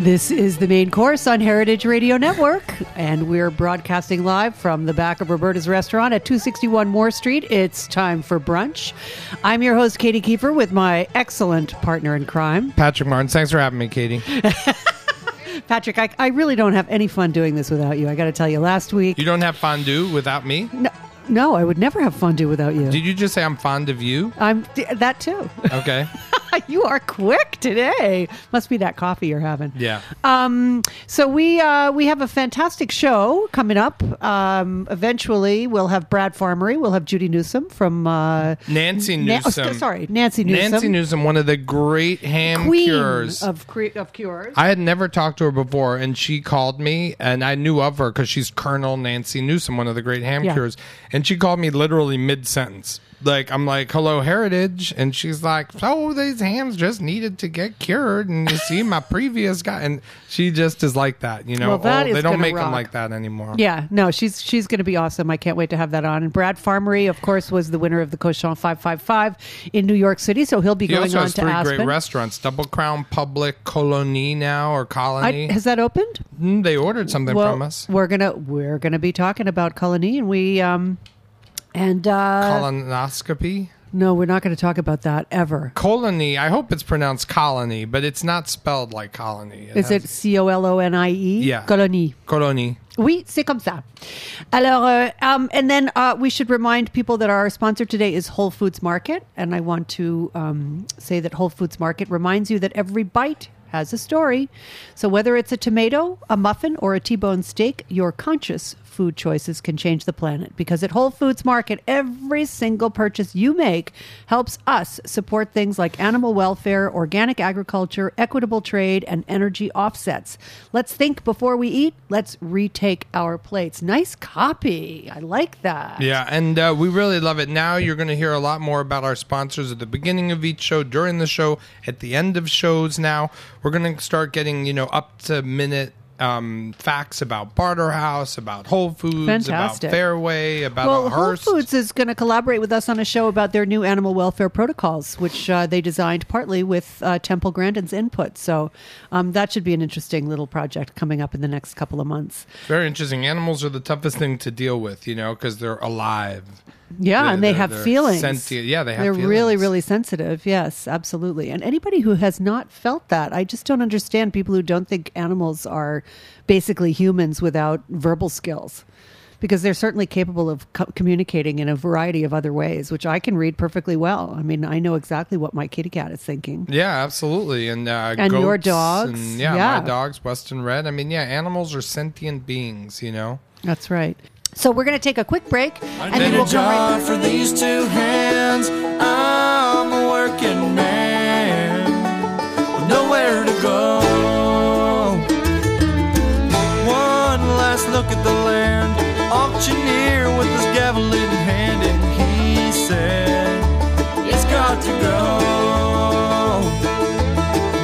This is the main course on Heritage Radio Network, and we're broadcasting live from the back of Roberta's restaurant at 261 Moore Street. It's time for brunch. I'm your host, Katy Keiffer, with my excellent partner in crime, Patrick Martin. Thanks for having me, Katy. Patrick. I, I really don't have any fun doing this without you. I got to tell you, last week, You don't have fondue without me? no, no, I would never have fondue without you. Did you just say I'm fond of you? I'm that too. Okay. you are quick today. Must be that coffee you're having. Yeah. Um, so we uh, we have a fantastic show coming up. Um, eventually, we'll have Brad Farmerie. We'll have Judy Newsom from uh, Nancy Na- oh, Newsom. sorry, Nancy Newsom, Nancy Newsom, one of the great ham queen cures. of cre- of cures. I had never talked to her before, and she called me, and I knew of her because she's Colonel Nancy Newsom, one of the great ham Yeah. cures. And she called me literally mid sentence. Like, I'm like, hello, Heritage. And she's like, so these hams just needed to get cured. And you see, my previous guy. And she just is like that, you know? Well, that Oh, they don't make rock. them like that anymore. yeah, no, she's she's going to be awesome. I can't wait to have that on. And Brad Farmerie, of course, was the winner of the Cochon 555 in New York City, so he'll be He going on to three Aspen. great restaurants Double Crown Public, Colonie now, or I, Colonie. has that opened? Mm, they ordered something well, from us. we're gonna we're gonna be talking about Colonie, and we um and uh Colonoscopy? no, we're not going to talk about that ever. Colony, I hope it's pronounced colony, but it's not spelled like colony. Is it has- C O L O N I E? Yeah. Colony. Colony. Oui, c'est comme ça. Alors, uh, um, and then uh, we should remind people that our sponsor today is Whole Foods Market. And I want to um, say that Whole Foods Market reminds you that every bite has a story. So whether it's a tomato, a muffin, or a T-bone steak, your conscious food choices can change the planet. Because at Whole Foods Market, every single purchase you make helps us support things like animal welfare, organic agriculture, equitable trade, and energy offsets. Let's think before we eat. Let's retake our plates. Nice copy. I like that. Yeah, and uh, we really love it. Now you're going to hear a lot more about our sponsors at the beginning of each show, during the show, at the end of shows. Now we're going to start getting you know up to minute um, facts about Barter House, about Whole Foods, Fantastic. about Fairway, about Well, Whole Foods is going to collaborate with us on a show about their new animal welfare protocols, which uh, they designed partly with uh, Temple Grandin's input. So um, that should be an interesting little project coming up in the next couple of months. Very interesting. Animals are the toughest thing to deal with, you know, because they're alive. Yeah, They're- and they have feelings. sentient. Yeah, they have They're really, feelings. really sensitive. Yes, absolutely. And anybody who has not felt that, I just don't understand people who don't think animals are basically humans without verbal skills. Because they're certainly capable of co- communicating in a variety of other ways, which I can read perfectly well. I mean, I know exactly what my kitty cat is thinking. Yeah, absolutely. And uh, And your dogs, and, yeah, yeah. my dogs, Western Red. I mean, yeah, animals are sentient beings. You know. That's right. So we're going to take a quick break, and then we'll come right job for these two hands. I'm a working man nowhere to go. One last look at the land. Auctioneer with his gavel in hand, and he said, It's got to go.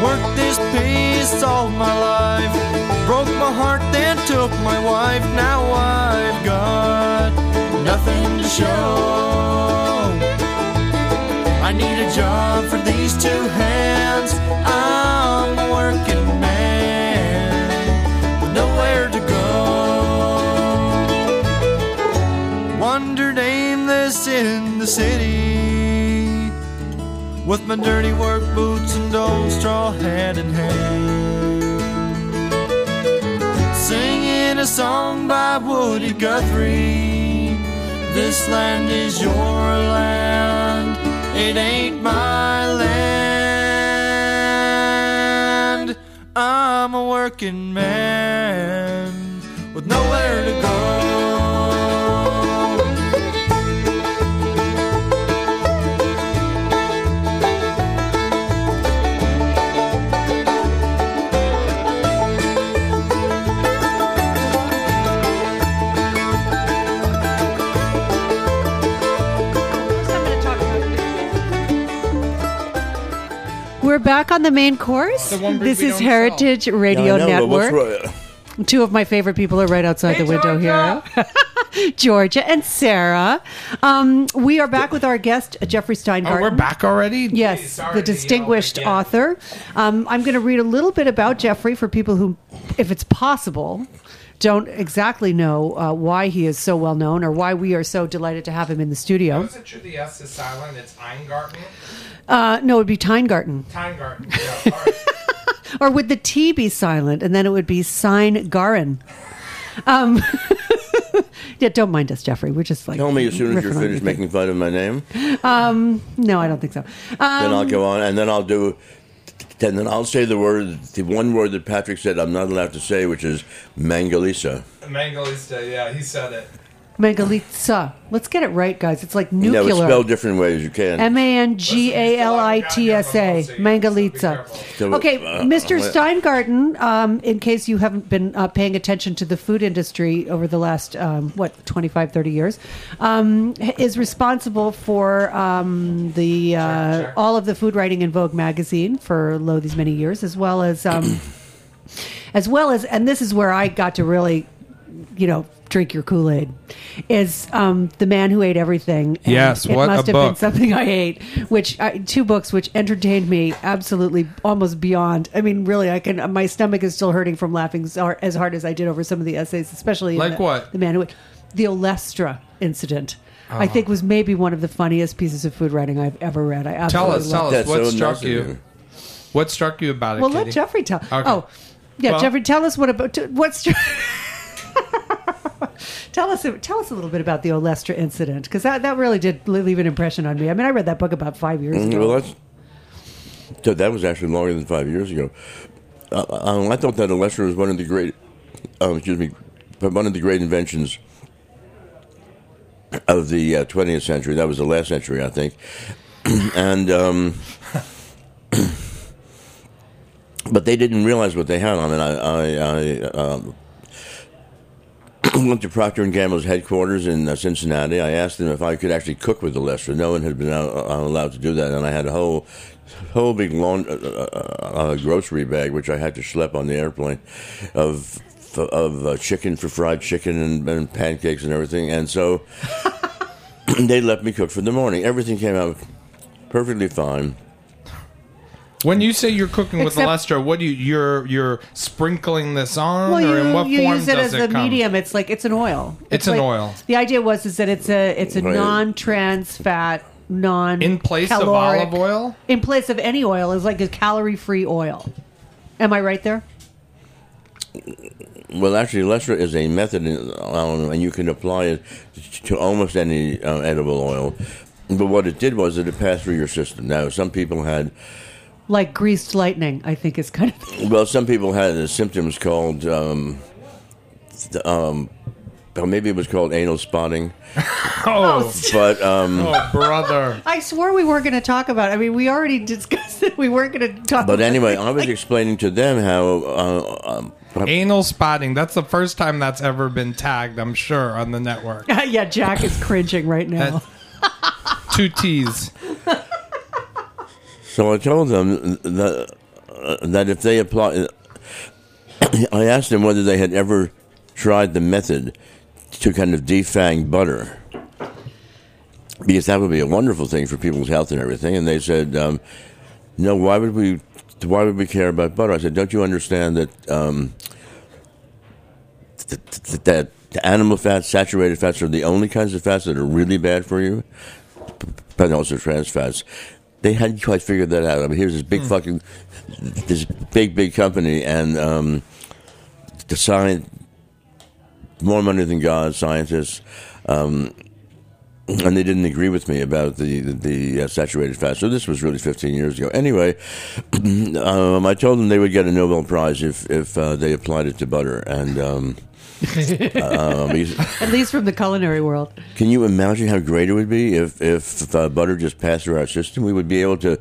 Worked this piece all my life. Broke my heart, then took my wife. Now got show. I need a job for these two hands. I'm a working man with nowhere to go. Wandered aimless in the city with my dirty work boots and old straw hat in hand. Singing a song by Woody Guthrie. This land is your land, it ain't my land. I'm a working man with nowhere to go. We're back on the main course. The one This we is don't Heritage Radio I know, but Network. what's? Two of my favorite people are right outside the window here. Georgia, and Sarah. Um, we are back with our guest, Jeffrey Oh, Steingarten. we're back already. Yes, sorry the distinguished author. Um, I'm going to read a little bit about Jeffrey for people who, if it's possible, don't exactly know uh, why he is so well known or why we are so delighted to have him in the studio. Was it true the S is silent? It's Eingarten? Uh, no, it would be Teingarten. Teingarten. Yeah, all right. Or would the T be silent and then it would be Sign Garin? Um, yeah, don't mind us, Jeffrey. We're just like Tell me as soon as you're riffing on finished your making fun of my name, No, I don't think so. Um, then I'll go on, and then I'll do. And then I'll say the word, the one word that Patrick said I'm not allowed to say, which is Mangalisa. Mangalista, yeah, he said it. Megalitsa. Let's get it right, guys. It's like nuclear. No, it's spelled different ways. You can. M A N G A L I T S A, Mangalitsa. Okay, uh, Mr. uh, Steingarten, um, in case you haven't been uh, paying attention to the food industry over the last, um, what, 25, 30 years, um, is responsible for um, the uh, all of the food writing in Vogue magazine for lo these many years, as well as, um, as well as, and this is where I got to really, you know, drink your Kool Aid, is um, the man who ate everything. And Yes, it what must a have been something I ate, which I, two books which entertained me absolutely almost beyond. I mean, really, I can. My stomach is still hurting from laughing as hard as, hard as I did over some of the essays, especially Like the, what? the man who the Olestra incident. Uh-huh. I think was maybe one of the funniest pieces of food writing I've ever read. I Tell absolutely us, tell us it. What so struck you. you. What struck you about it? Well, Katy? let Jeffrey tell. Okay. Oh, yeah, Well- Jeffrey, tell us what about t- what's. tell us tell us a little bit about the Olestra incident because that, that really did leave an impression on me. I mean, I read that book about five years Mm, ago. Well, that's so that was actually longer than five years ago. Uh, um, I thought that Olestra was one of the great, um, excuse me, one of the great inventions of the uh, 20th century. That was the last century, I think. and um, but they didn't realize what they had on it. I, I, I um, went to Procter and Gamble's headquarters in uh, Cincinnati. I asked them if I could actually cook with the Lester. No one had been uh, allowed to do that, and I had a whole, whole big lawn, uh, uh, uh, grocery bag which I had to schlep on the airplane, of of uh, chicken for fried chicken and, and pancakes and everything. And so they let me cook for the morning. Everything came out perfectly fine. When you say you're cooking with Except- Lester, what do you you're you're sprinkling this on, well, or you, in what you form use it does as it a come? medium. It's like it's an oil. It's an like- oil. The idea was is that it's a it's a Right. non-trans fat, non In place of olive oil? In place of any oil is like a calorie-free oil. Am I right there? Well, actually, Lestra is a method, um, and you can apply it to almost any uh, edible oil. But what it did was that it passed through your system. Now, some people had, Like greased lightning, I think is kind of. well, some people had the symptoms called, um, um, well, maybe it was called anal spotting. Oh, But um, oh, brother! I swore we weren't going to talk about. It. I mean, we already discussed it. We weren't going to talk. but about anyway, it. I was explaining to them how. Uh, um, Anal spotting. That's the first time that's ever been tagged. I'm sure on the network. yeah, Jack is cringing right now. Two T's. So I told them that uh, that if they apply, I asked them whether they had ever tried the method to kind of defang butter, because that would be a wonderful thing for people's health and everything. And they said, um, "No, why would we? Why would we care about butter?" I said, "Don't you understand that um, th- th- that animal fats, saturated fats, are the only kinds of fats that are really bad for you, but also trans fats." They hadn't quite figured that out. I mean, here's this big fucking, this big big company, and um, the science, more money than God, scientists, um, and they didn't agree with me about the the, the uh, saturated fat. So this was really 15 years ago. Anyway, um, I told them they would get a Nobel Prize if if uh, they applied it to butter. And um, because- At least from the culinary world. can you imagine how great it would be if if uh, butter just passed through our system? We would be able to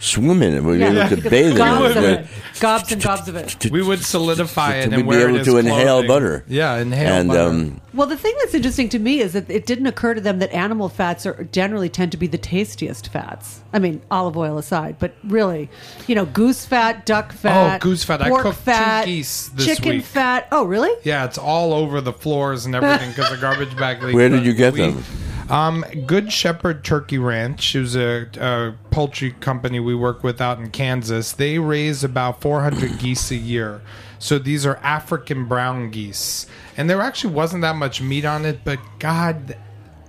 swim in it. We'd be able to bathe in it. It. Gobs and gobs of it. We would solidify it to and be able to inhale butter. Yeah, inhale and butter. um, Well, the thing that's interesting to me is that it didn't occur to them that animal fats are generally tend to be the tastiest fats. I mean, olive oil aside, but really, you know, goose fat, duck fat, Oh, goose fat. I pork cooked two fat, geese this chicken week. fat. Oh, really? yeah, it's all all over the floors and everything because the garbage bag leaked. Where did you get them? Um, Good Shepherd Turkey Ranch. It was a, a poultry company we work with out in Kansas. They raise about 400 geese a year. So these are African brown geese. And there actually wasn't that much meat on it, but God,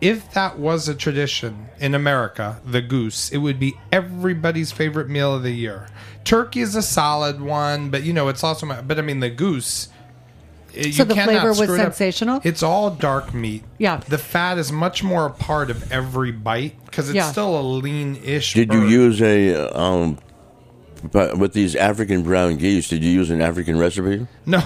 if that was a tradition in America, the goose, it would be everybody's favorite meal of the year. Turkey is a solid one, but you know, it's also, my, but I mean, the goose. It- So you the cannot flavor was screw it sensational? It's all dark meat. Yeah. The fat is much more a part of every bite because it's Yeah. still a lean-ish. Did you use a um, but with these African brown geese? Did you use an African recipe? No,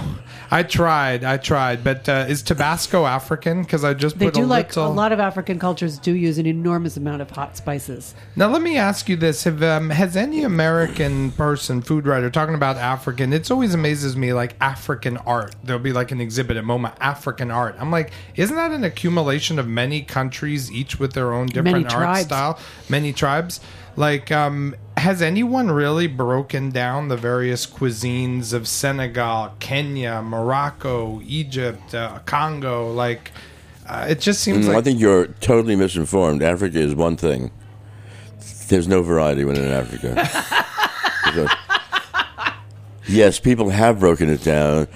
I tried. I tried, but uh, is Tabasco African? Because I just They put do a like little. a lot of African cultures do use an enormous amount of hot spices. Now let me ask you this: Have um, has any American person, food writer, talking about African? It's always amazes me, like African art. There'll be like an exhibit at MoMA, African art. I'm like, isn't that an accumulation of many countries, each with their own different Many art tribes. style, many tribes? Like, um, has anyone really broken down the various cuisines of Senegal, Kenya, Morocco, Egypt, uh, Congo? Like, uh, it just seems Mm, I think you're totally misinformed. Africa is one thing. There's no variety within Africa. So- yes, people have broken it down.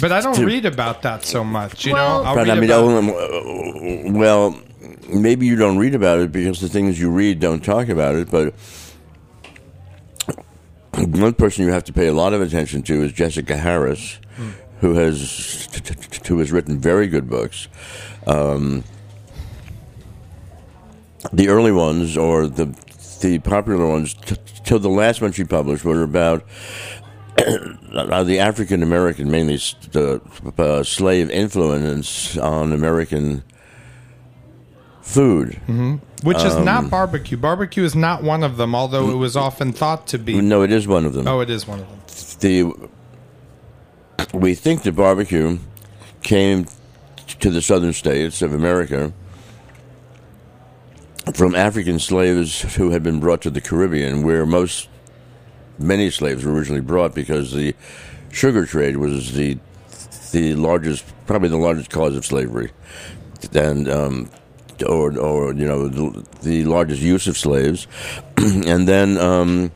But I don't to- read about that so much. You Well- know, I'll But read I mean, about, um, well, maybe you don't read about it because the things you read don't talk about it. But one person you have to pay a lot of attention to is Jessica Harris, who has who has written very good books. Um, the early ones, or the the popular ones, t- till the last one she published, were about uh, the African American, mainly the uh, slave influence on American food. which is um, not barbecue. Barbecue is not one of them, although it was often thought to be. No, it is one of them. Oh, it is one of them. The we think the barbecue came to the southern states of America from African slaves who had been brought to the Caribbean, where most many slaves were originally brought because the sugar trade was the the largest, probably the largest cause of slavery, and um, or or you know the, the largest use of slaves, and then um,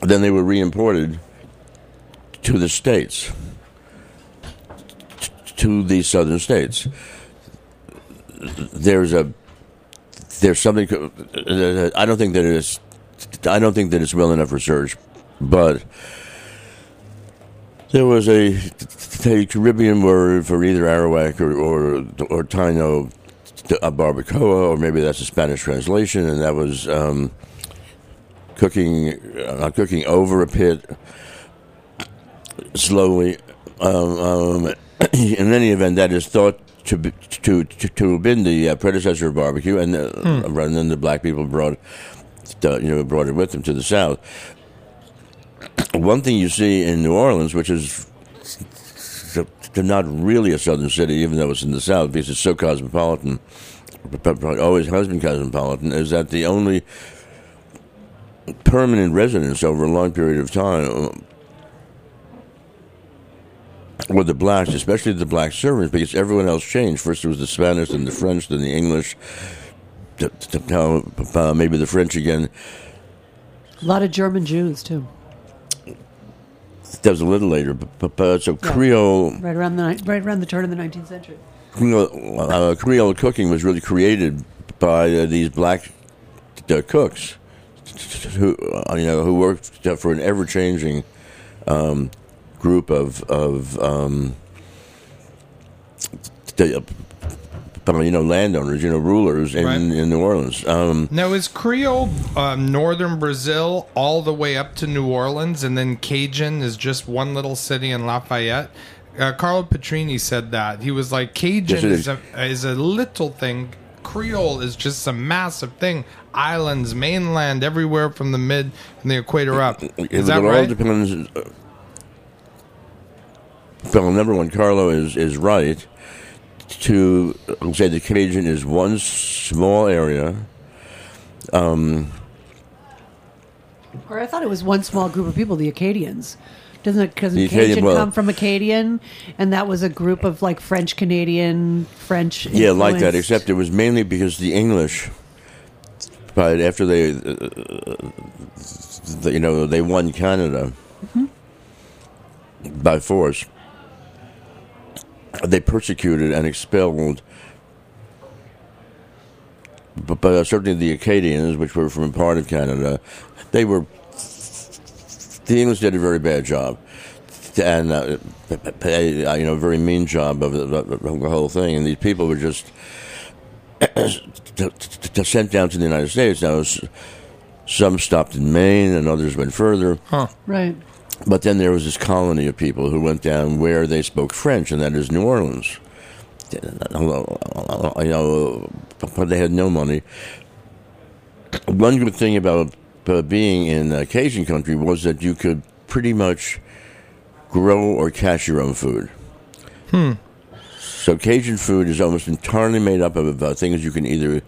then they were reimported to the states, to the southern states. There's a there's something. uh, I don't think that it's. I don't think that it's well enough researched, but there was a, a Caribbean word for either Arawak or or, or Taino, a barbacoa, or maybe that's a Spanish translation, and that was um, cooking, uh, cooking over a pit slowly. Um, um, in any event, that is thought to be, to, to to have been the uh, predecessor of barbecue, and uh, and then the black people brought uh, you know brought it with them to the south. One thing you see in New Orleans, which is not really a southern city, even though it's in the south, because it's so cosmopolitan, always has been cosmopolitan, is that the only permanent residents over a long period of time were the blacks, especially the black servants, because everyone else changed. First it was the Spanish, then the French, then the English, uh, maybe the French again. A lot of German Jews too, That was a little later, but, but, so Creole right around the right around the turn of the 19th century. Creole, uh, Creole cooking was really created by uh, these black uh, cooks who uh, you know who worked for an ever changing um, group of of um, uh, you know landowners, you know rulers in, Right. in New Orleans. Um, Now, is Creole um, northern Brazil all the way up to New Orleans, and then Cajun is just one little city in Lafayette? Uh, Carlo Petrini said that he was like Cajun Yes, is is. a, is a little thing. Creole is just a massive thing. Islands, mainland, everywhere from the mid and the equator up. It, Is that all right? depends. uh, Well, number one, Carlo is is right. To say the Cajun is one small area. Or I thought it was one small group of people, the Acadians. Doesn't because Acadian- Cajun well- come from Acadian, and that was a group of like French Canadian French. Yeah, like that. Except it was mainly because the English, but after they, uh, the, you know, they won Canada by force. They persecuted and expelled, but, but certainly the Acadians, which were from a part of Canada, they were. The English did a very bad job and uh, p- p- p- uh, you know, very mean job of the, of the whole thing. And these people were just sent down to the United States. Now, s- some stopped in Maine, and others went further. Huh. right? But then there was this colony of people who went down where they spoke French, and that is New Orleans. You know, but they had no money. One good thing about uh, being in uh, Cajun country was that you could pretty much grow or catch your own food. Hmm. So Cajun food is almost entirely made up of uh, things you can either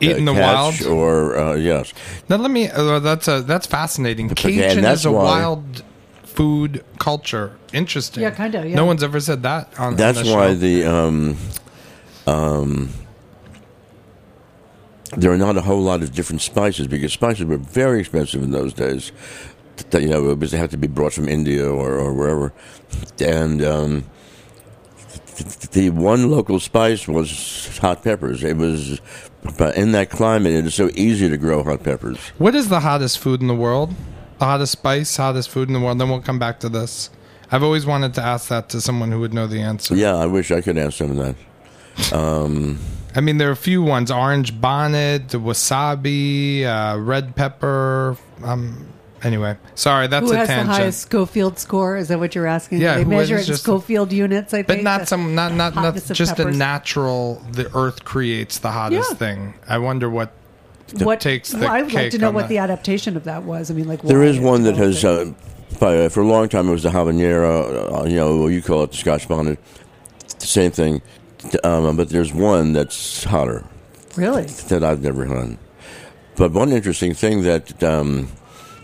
Eat in the catch wild? or uh, yes. Now let me. Uh, that's a that's fascinating. Cajun is a why- wild food culture. Interesting. Yeah, kinda, yeah. No one's ever said that on. That's on the why show. the um, um, there are not a whole lot of different spices because spices were very expensive in those days. You know, because they had to be brought from India or, or wherever, and um, th- the one local spice was hot peppers. It was but in that climate. It is so easy to grow hot peppers. What is the hottest food in the world? The hottest spice, hottest food in the world. Then we'll come back to this. I've always wanted to ask that to someone who would know the answer. Yeah, I wish I could answer some of that. I mean, there are a few ones: orange bonnet, wasabi, uh, red pepper. Um, anyway, sorry, that's Who a has tangent. the highest Scoville score? Is that what you're asking? Yeah, they measure it in just- Scoville units. I think, but not some, not not, not hotness of just a natural. The Earth creates the hottest Yeah. thing. I wonder what. What takes the well, I would like to know what that. the adaptation of that was. I mean, like There why is it one that has, it. uh, by, for a long time, it was the habanero. Uh, you know, you call it the Scotch bonnet. The same thing, um, but there's one that's hotter really that I've never had. But one interesting thing that um,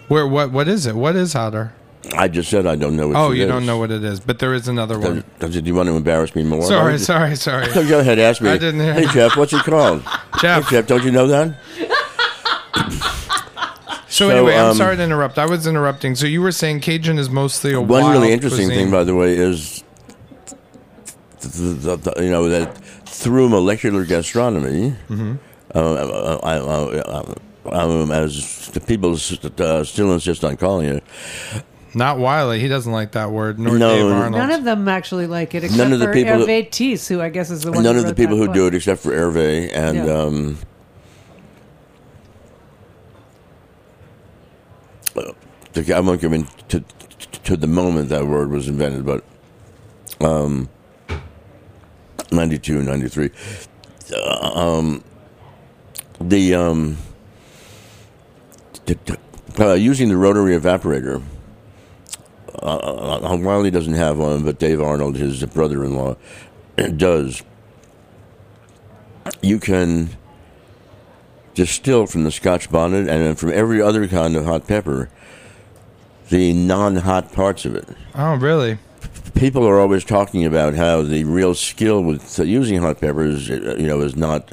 Where what what is it? What is hotter? I just said I don't know. What it is. Oh, it you is. don't know what it is, but there is another one. Does, does, do you want to embarrass me more? Sorry, sorry, sorry. you- Go ahead, ask me. I didn't hear. Hey, Jeff, what's it called? Jeff. Hey, Jeff, don't you know that? So, So, anyway, I'm um, sorry to interrupt. I was interrupting. So you were saying Cajun is mostly a One wild really interesting cuisine. thing, by the way, is the, the, the, you know that through molecular gastronomy, Mm-hmm. uh, uh, uh, uh, um, as the people uh, still insist on calling it, Not Wylie. He doesn't like that word. Nor No. Dave Arnold. None of them actually like it, except None of the for people that- Hervé This, who I guess is the one. none who of the people who book. do it, except for Hervé and Yeah. um, I won't go into to the moment that word was invented, but um, 92, 93. Uh, um, the um, uh, using the rotary evaporator. Uh, uh, Wylie doesn't have one, but Dave Arnold, his brother-in-law, does. You can distill from the Scotch bonnet and from every other kind of hot pepper the non-hot parts of it. Oh, really? People are always talking about how the real skill with using hot peppers, uh, you know, is not,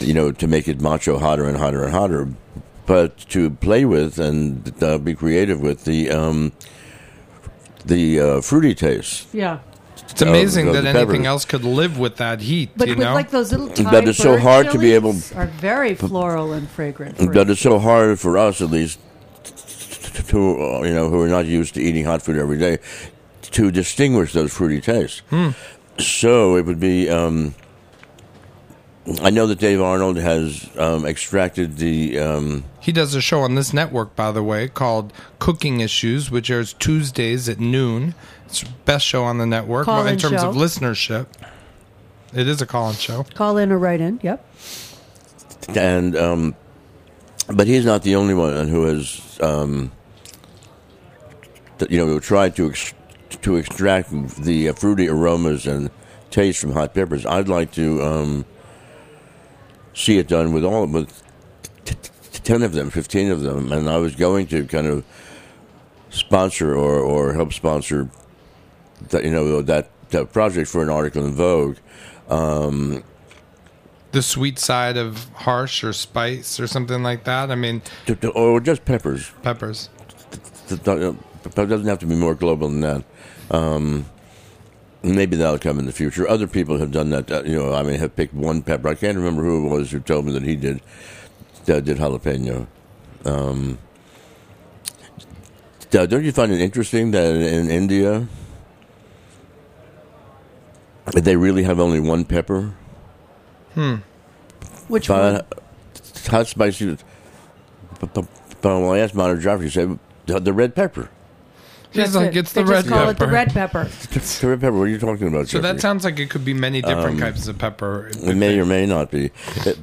you know, to make it macho hotter and hotter and hotter, but to play with and uh, be creative with the um, the uh, fruity taste. Yeah, It's amazing of that anything peppers. else could live with that heat. but you with know, like those little Thai But it's so hard to be chilies able- are very floral and fragrant. But it's so hard for us, at least, to uh, you know, who are not used to eating hot food every day, to distinguish those fruity tastes. So it would be. Um, I know that Dave Arnold has um, extracted the. Um, he does a show on this network, by the way, called Cooking Issues, which airs Tuesdays at noon. It's the best show on the network Call-in in terms show. of listenership. It is a call-in show. Call in or write in. Yep. and um, but he's not the only one who has um, you know tried to ex- to extract the uh, fruity aromas and taste from hot peppers. I'd like to um, see it done with all with t- t- ten of them, fifteen of them, and I was going to kind of sponsor or, or help sponsor that you know that, that project for an article in Vogue. The sweet side of harsh or spice or something like that. I mean, or just peppers. peppers. It doesn't have to be more global than that. Um, maybe that'll come in the future. Other people have done that. uh, You know, I mean, have picked one pepper. I can't remember who it was who told me that he did that did jalapeno. Um, uh, don't you find it interesting that in India they really have only one pepper? Hmm. Which one? But hot spicy. But, but, but when I asked Madhur Jaffrey, he said the, the red pepper. He's That's like, it. it's the They red just call it the pepper. red pepper. The red pepper. What are you talking about? So that Jeffrey? sounds like it could be many different types of pepper. It may or may not be. It-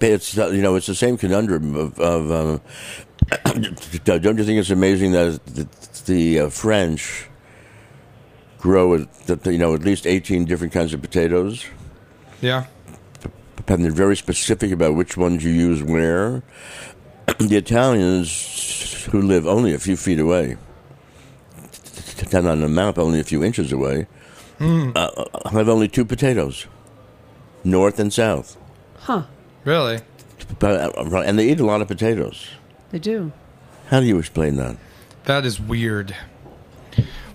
It's uh, you know it's the same conundrum of. of um, don't you think it's amazing that the, the uh, French grow at, the- you know at least eighteen different kinds of potatoes, Yeah. and they're very specific about which ones you use where. the Italians, who live only a few feet away, and on the map only a few inches away, uh, have only two potatoes, north and south. Huh. Really? But, uh, and they eat a lot of potatoes. They do. How do you explain that? That is weird.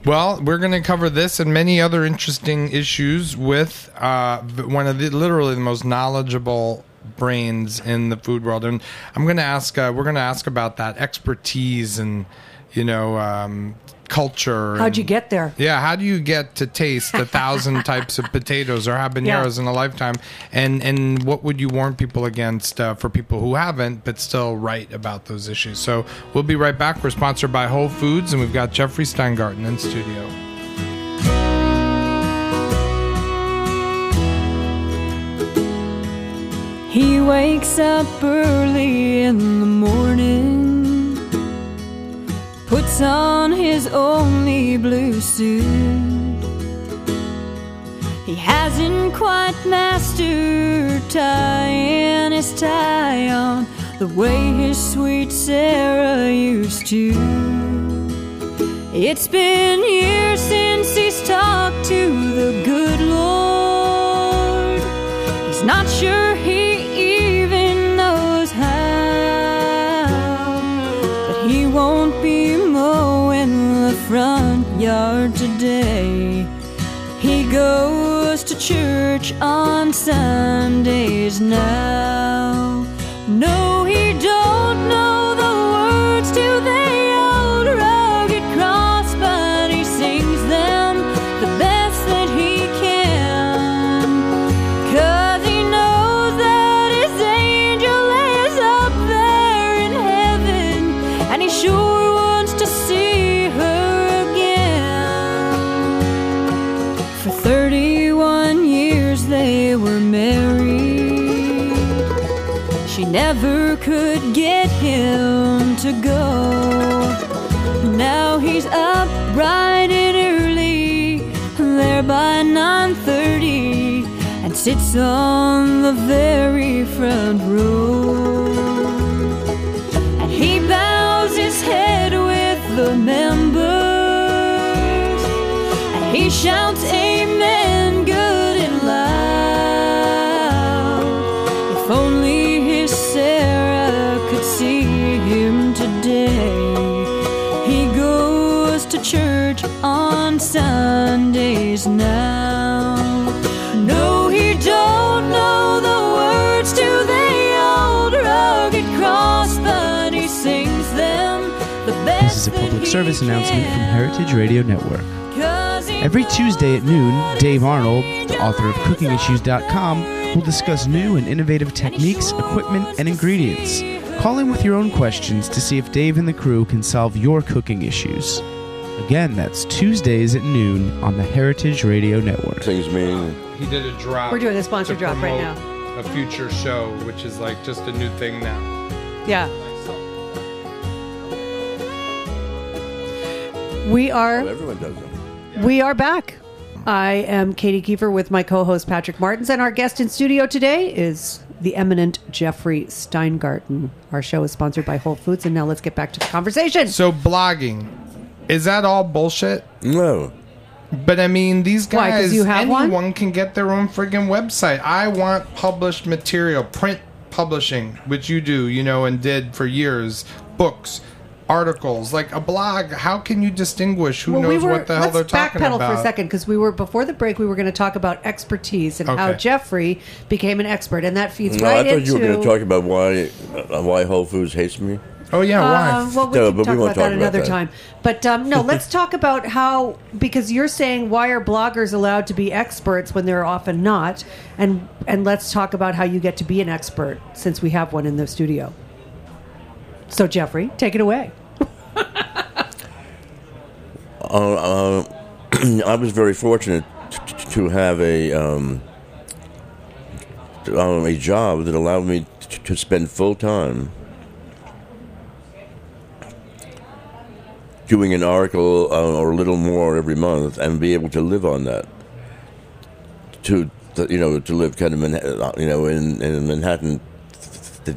Well, we're going to cover this and many other interesting issues with uh, one of the literally the most knowledgeable brains in the food world, and I'm going to ask. Uh, we're going to ask about that expertise and you know um, culture. How'd and- you get there? Yeah, how do you get to taste a thousand types of potatoes or habaneros Yeah. in a lifetime? And and what would you warn people against uh, for people who haven't but still write about those issues? So we'll be right back. We're sponsored by Whole Foods, and we've got Jeffrey Steingarten in studio. He wakes up early in the morning, puts on his only blue suit. He hasn't quite mastered tying his tie on the way his sweet Sarah used to. It's been years since he's talked to the good Lord. He's not sure yard today. He goes to church on Sundays now. No, he him to go. Now he's up bright and early, there by 9:30, and sits on the very front row. And he bows his head with the members, and he shouts church on Sundays now. No, he don't know the words to the old rugged cross, but he sings them the best. This is a public service announcement from. Heritage Radio Network. Every Tuesday at noon, Dave Arnold, the author of CookingIssues.com, will discuss new and innovative techniques, equipment, and ingredients. Call in with your own questions to see if Dave and the crew can solve your cooking issues. Again, that's Tuesdays at noon on the Heritage Radio Network. Things mean He did a drop. We're doing a sponsor drop right now. A future show, which is like just a new thing now. Yeah. We are everyone does them. we are back. I am Katy Keiffer with my co-host Patrick Martins, and our guest in studio today is the eminent Jeffrey Steingarten. Our show is sponsored by Whole Foods, and now let's get back to the conversation. So blogging, is that all bullshit? No. But I mean, these Why, 'cause guys, you have one? anyone can get their own friggin' website. I want published material, print publishing, which you do, you know, and did for years, books, articles, like a blog. How can you distinguish who knows what the hell let's they're talking backpedal about? for a second because we were before the break. We were going to talk about expertise and how Okay. Jeffrey became an expert, and that feeds No, right I thought into. you were going to talk about why uh, why Whole Foods hates me. Oh yeah, why? Uh, well, we No, can but we talk won't about that talk about another that. time. But um, no, let's talk about how because you're saying why are bloggers allowed to be experts when they're often not, and and let's talk about how you get to be an expert since we have one in the studio. So Jeffrey, take it away. Uh, uh, I was very fortunate t- t- to have a um, um, a job that allowed me t- to spend full time doing an article uh, or a little more every month, and be able to live on that. To to, you know to live kind of Manha- you know in in Manhattan. The,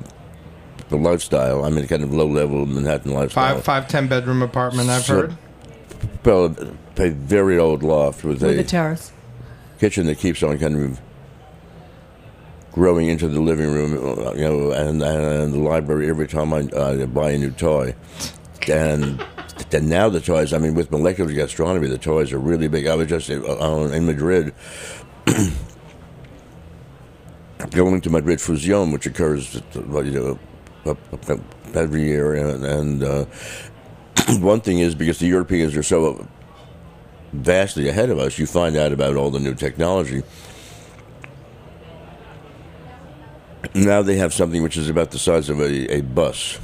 the lifestyle. I mean, kind of low level Manhattan lifestyle. Five, five, ten bedroom apartment. I've So- heard. Well, a very old loft with, With a the terrace. kitchen that keeps on kind of growing into the living room, uh, you know, and, and the library every time I uh, buy a new toy. And then now the toys, I mean, with molecular gastronomy, the toys are really big. I was just uh, uh, in Madrid, going to Madrid Fusion, which occurs, you know, every year, and, and uh, one thing is because the Europeans are so vastly ahead of us, you find out about all the new technology. Now they have something which is about the size of a, a bus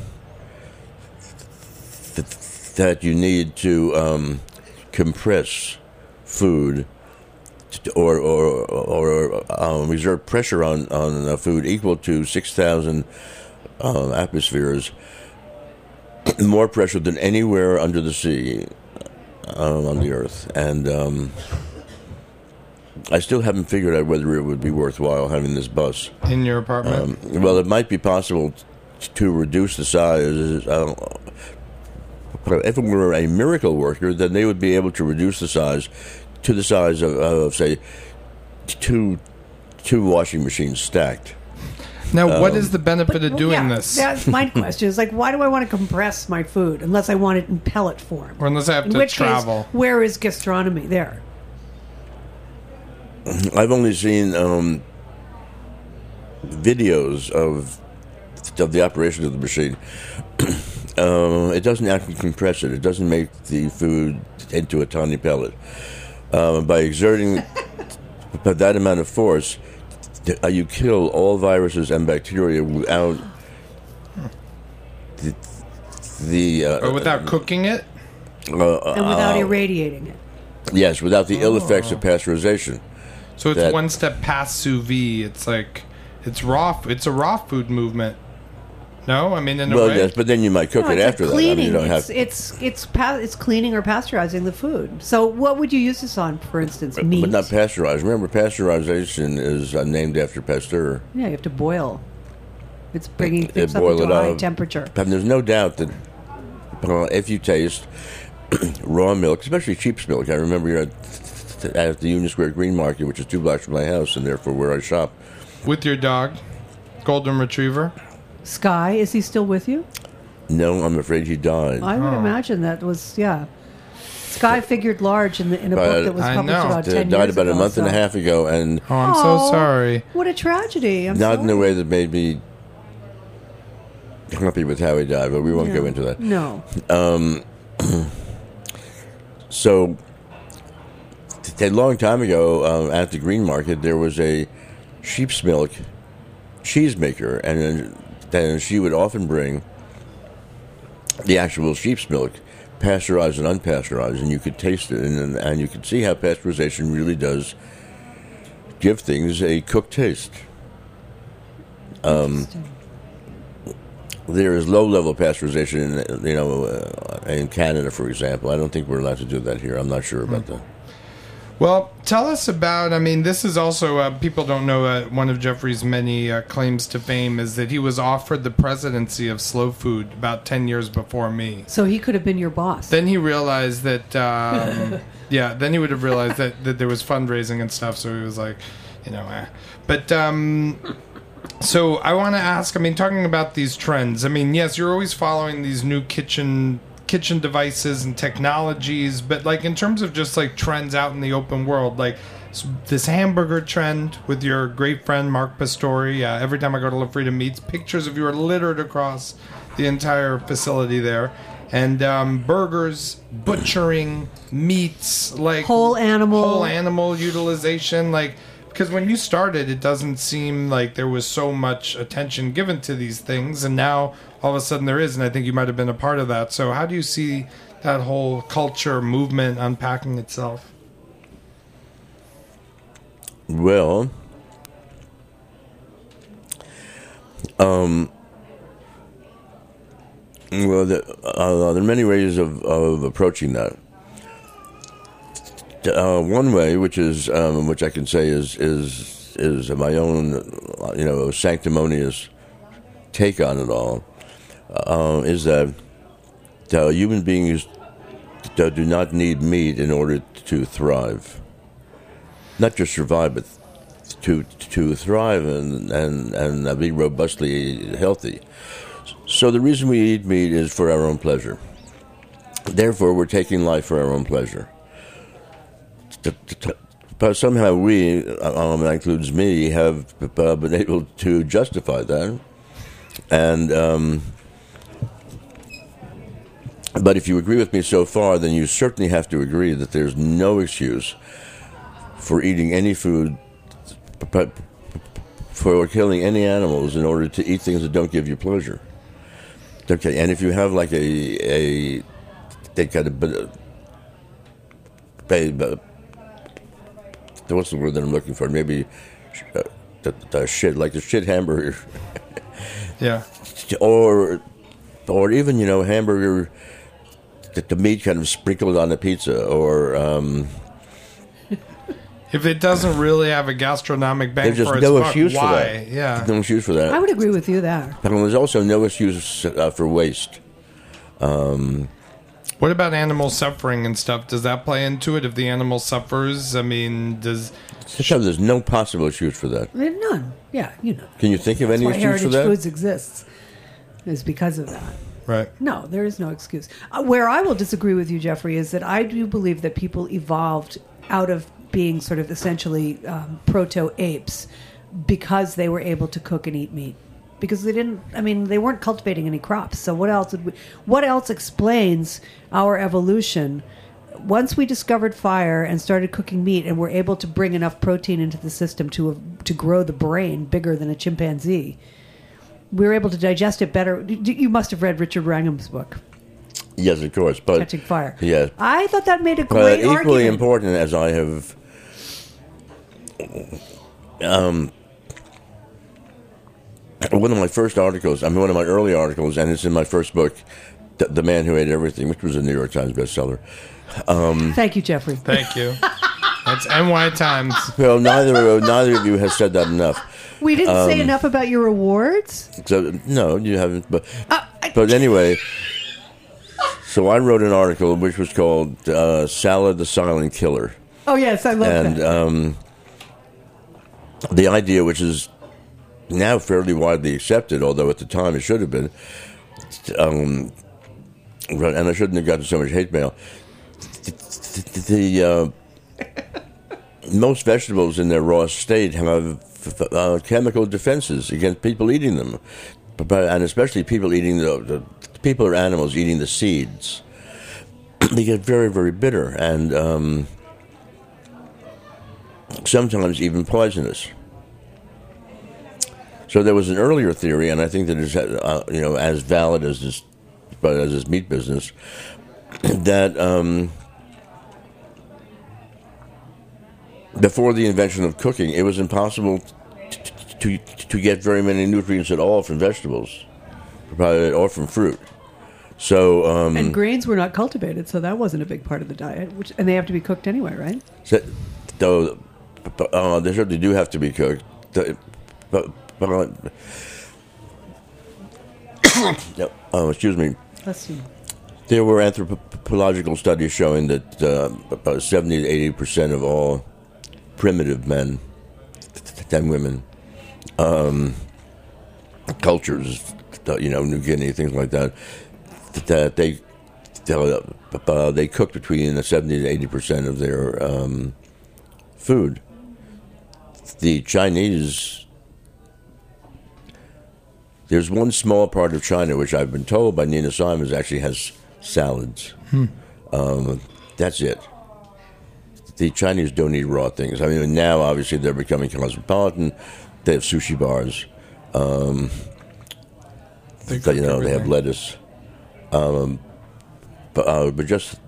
that you need to um, compress food or or or um, exert pressure on on food equal to six thousand um, atmospheres, more pressure than anywhere under the sea um, on the earth, and um, I still haven't figured out whether it would be worthwhile having this bus. in your apartment. Um, well, it might be possible t- to reduce the size. If it were a miracle worker, then they would be able to reduce the size to the size of, of say, two two washing machines stacked. now, what is the benefit of Well, doing yeah, this? That's my question. Is like, why do I want to compress my food unless I want it in pellet form? Or unless I have in to which travel. case, where is gastronomy there? I've only seen um, videos of of the operation of the machine. uh, it doesn't actually compress it. It doesn't make the food into a tiny pellet. Um, by exerting that amount of force, uh, you kill all viruses and bacteria without the, the uh, or without cooking it? uh, And without uh, irradiating it. yes, without the ill effects Oh. of pasteurization. So it's that- one step past sous vide. It's like it's raw. It's a raw food movement. No, I mean in a Well, way. yes, but then you might cook No, it it's after like that. I mean, you don't it's, have. it's it's pa- it's cleaning or pasteurizing the food. So, what would you use this on, for instance? Meat. But not pasteurized. Remember, pasteurization is uh, named after Pasteur. yeah, you have to boil. It's bringing They things up boil into it a high up. temperature. And there's no doubt that uh, if you taste raw milk, especially sheep's milk, I remember you're at, at the Union Square Green Market, which is two blocks from my house, and therefore where I shop. with your dog, golden retriever. Sky, is he still with you? No, I'm afraid he died. I would imagine that was yeah. Sky figured large in the in a But book that was I published know. about ten died years about a ago, month and a so- half ago, and Oh, I'm Aw, so sorry. What a tragedy! I'm not in a way that made me happy with how he died, but we won't go into that. No, So, a long time ago uh, at the Green Market, there was a sheep's milk cheese maker, and then, she would often bring the actual sheep's milk, pasteurized and unpasteurized, and you could taste it, and, and you could see how pasteurization really does give things a cooked taste. There is low-level pasteurization, in, you know, uh, in Canada, for example. I don't think we're allowed to do that here. I'm not sure about that. Well, tell us about. I mean, this is also uh, people don't know uh, one of Jeffrey's many uh, claims to fame is that he was offered the presidency of Slow Food about ten years before me. So he could have been your boss. Then he realized that, um, yeah. Then he would have realized that, that there was fundraising and stuff. So he was like, you know, eh. but um, so I want to ask. I mean, talking about these trends. I mean, yes, you're always following these new kitchen kitchen devices and technologies, but like in terms of just like trends out in the open world, like this hamburger trend with your great friend Mark Pastori. Uh, every time I go to LaFrieda Meats, pictures of you are littered across the entire facility there. And um, burgers, butchering, meats, like Whole animal. whole animal utilization, like because when you started, it doesn't seem like there was so much attention given to these things, and now all of a sudden there is, and I think you might have been a part of that. So, how do you see that whole culture movement unpacking itself? Well, um, well, the, uh, there are many ways of, of approaching that. Uh, one way, which is um, which I can say is is is my own, uh, you know, sanctimonious take on it all, uh, is that uh, human beings do do not need meat in order to thrive not just survive, but to to thrive and and and uh, be robustly healthy. So the reason we eat meat is for our own pleasure. Therefore, we're taking life for our own pleasure. But somehow we, um, that includes me, have been able to justify that. And um, but if you agree with me so far, then you certainly have to agree that there's no excuse for eating any food, for killing any animals in order to eat things that don't give you pleasure. Okay, and if you have like a a they got a, kind of but what's the word that I'm looking for? Maybe uh, the, the shit like the shit hamburger, Yeah, or or even you know hamburger that the meat kind of sprinkled on the pizza, or um, if it doesn't really have a gastronomic bang There's just for no buck, excuse for why? that. Yeah, no excuse for that. I would agree with you there. And there's also no excuse uh, for waste. What about animal suffering and stuff? Does that play into it? If the animal suffers, I mean, does So there's no possible excuse for that. Eh, None. Yeah, you know. Can you think of any That's why excuse for Heritage that? Foods exists. Is because of that. right? No, there is no excuse. Uh, where I will disagree with you, Jeffrey, is that I do believe that people evolved out of being sort of essentially um, proto apes because they were able to cook and eat meat. Because they didn't, I mean, they weren't cultivating any crops. So what else would we? What else explains our evolution? Once we discovered fire and started cooking meat, and were able to bring enough protein into the system to to grow the brain bigger than a chimpanzee, we were able to digest it better. You must have read Richard Wrangham's book, Yes, of course. But Catching Fire. Yes. I thought that made a But great equally argument. important as I have um, one of my first articles, I mean, one of my early articles, and it's in my first book, The, the Man Who Ate Everything, which was a New York Times bestseller. Thank you, Jeffrey. Thank you. That's NY Times. Well, neither neither of you has said that enough. We didn't Um, say enough about your awards. So no, you haven't. But Uh, I- but anyway, so I wrote an article which was called uh, "Salad: The Silent Killer," oh yes, I love and that. um, the idea, which is now fairly widely accepted, although at the time it should have been, um, and I shouldn't have gotten so much hate mail. The, uh, most vegetables in their raw state have uh, chemical defenses against people eating them, but, and especially people eating the, the people or animals eating the seeds. they get very, very bitter and um, sometimes even poisonous. So there was an earlier theory, and I think that is uh, you know as valid as this, but as this meat business, that um, before the invention of cooking, it was impossible t- t- to to get very many nutrients at all from vegetables, probably- or from fruit. So, um, And grains were not cultivated, so that wasn't a big part of the diet. Which and they have to be cooked anyway, right? so- though uh, they certainly do have to be cooked. But, but uh, oh, excuse me. Let's see. There were anthropological studies showing that uh, about 70 to 80 percent of all primitive men and women, um, cultures, you know, New Guinea, things like that, that they uh, they cook between 70 to 80 percent of their um, food. The Chinese, there's one small part of China which I've been told by Nina Simonds actually has salads. Um, that's it. The Chinese don't eat raw things. I mean, now obviously they're becoming cosmopolitan. They have sushi bars. They But, you know, they have lettuce. Um, but, uh, but just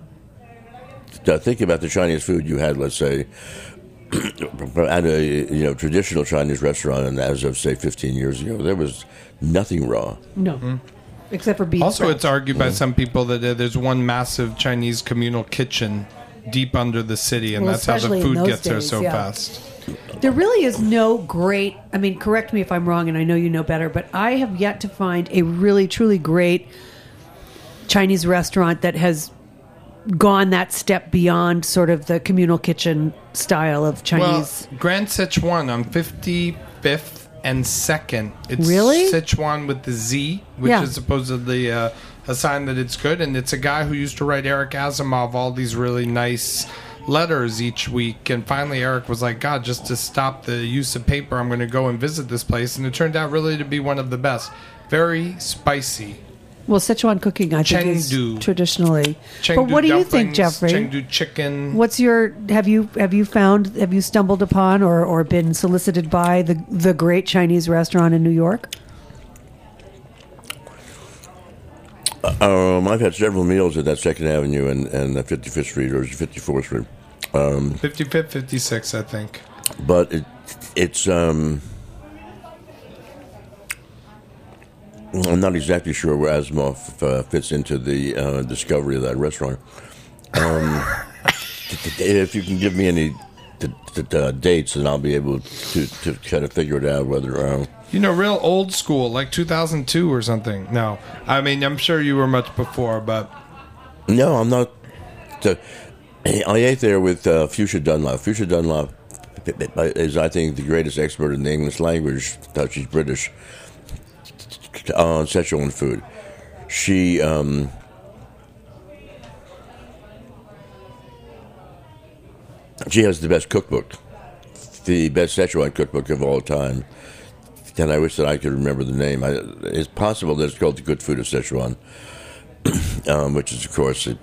uh, think about the Chinese food you had, let's say, at a you know traditional Chinese restaurant, and as of say 15 years ago, there was nothing raw. No, except for beef. Also, sprouts. it's argued by some people that uh, there's one massive Chinese communal kitchen deep under the city, and Well, that's how the food those gets there so yeah. fast. There really is no great. I mean, correct me if I'm wrong, and I know you know better, but I have yet to find a really, truly great Chinese restaurant that has gone that step beyond sort of the communal kitchen style of Chinese. Well, Grand Sichuan on 55th and 2nd. It's Really? Sichuan with the Z, which Yeah. is supposedly uh, a sign that it's good. And it's a guy who used to write Eric Asimov all these really nice letters each week. And finally, Eric was like, God, just to stop the use of paper, I'm going to go and visit this place. And it turned out really to be one of the best. Very spicy. Well, Sichuan cooking, I think, Chengdu. is traditionally. Chengdu but what do you think, Jeffrey? Chengdu chicken. What's your have you have you found have you stumbled upon or, or been solicited by the the great Chinese restaurant in New York? Um, I've had several meals at that Second Avenue and and 55th Street or 54th Street, 55th, 56th, I think. but it it's um. I'm not exactly sure where Asimov uh, fits into the uh, discovery of that restaurant. Um, if you can give me any uh, dates, then I'll be able to, to kind of figure it out whether. Uh, You know, real old school, like 2002 or something. No, I mean, I'm sure you were much before, but no, I'm not. The, I ate there with uh, Fuchsia Dunlop. Fuchsia Dunlop is, I think, the greatest expert in the English language. uh, She's British on Szechuan food. She. Um, She has the best cookbook, the best Szechuan cookbook of all time. And I wish that I could remember the name. I, it's possible that it's called The Good Food of Szechuan, um, which is, of course, it,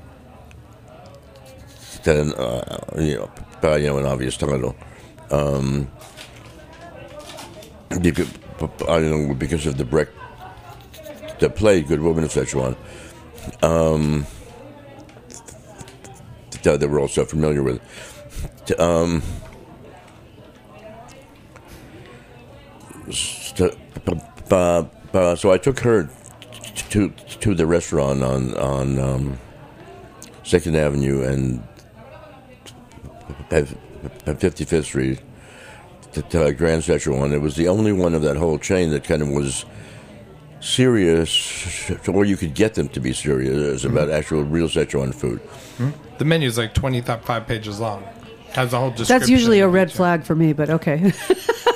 then uh, you know, you know, an obvious title. Um, because, of the Brecht, the play Good Woman of Szechuan. Um, that that we're all so familiar with. Um, so, uh, so I took her to to the restaurant on on um, Second Avenue and Fifty Fifth Street to, to Grand Szechuan. It was the only one of that whole chain that kind of was serious, or you could get them to be serious about mm-hmm. actual real Szechuan food. Mm-hmm. the menu is like 25 pages long. Has a whole description. That's usually a red flag for me, but okay.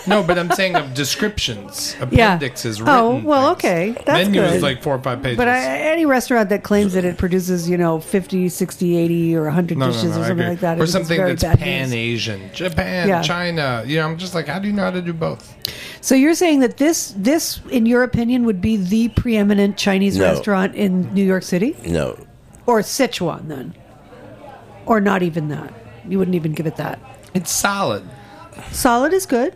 No, but I'm saying of descriptions, Yeah. appendixes, Oh, well, things. okay. That's Menu good. is like four or five pages. but I, any restaurant that claims that it produces, you know, 50, 60, 80 or 100 no, no, dishes no, or something like that, or something very that's bad pan Asian, Japan, Yeah. China. You know, I'm just like, how do you know how to do both? So you're saying that this, this, in your opinion, would be the preeminent Chinese No. restaurant in New York City? No, Or Sichuan, then? Or not even that? You wouldn't even give it that. It's solid. Solid is good.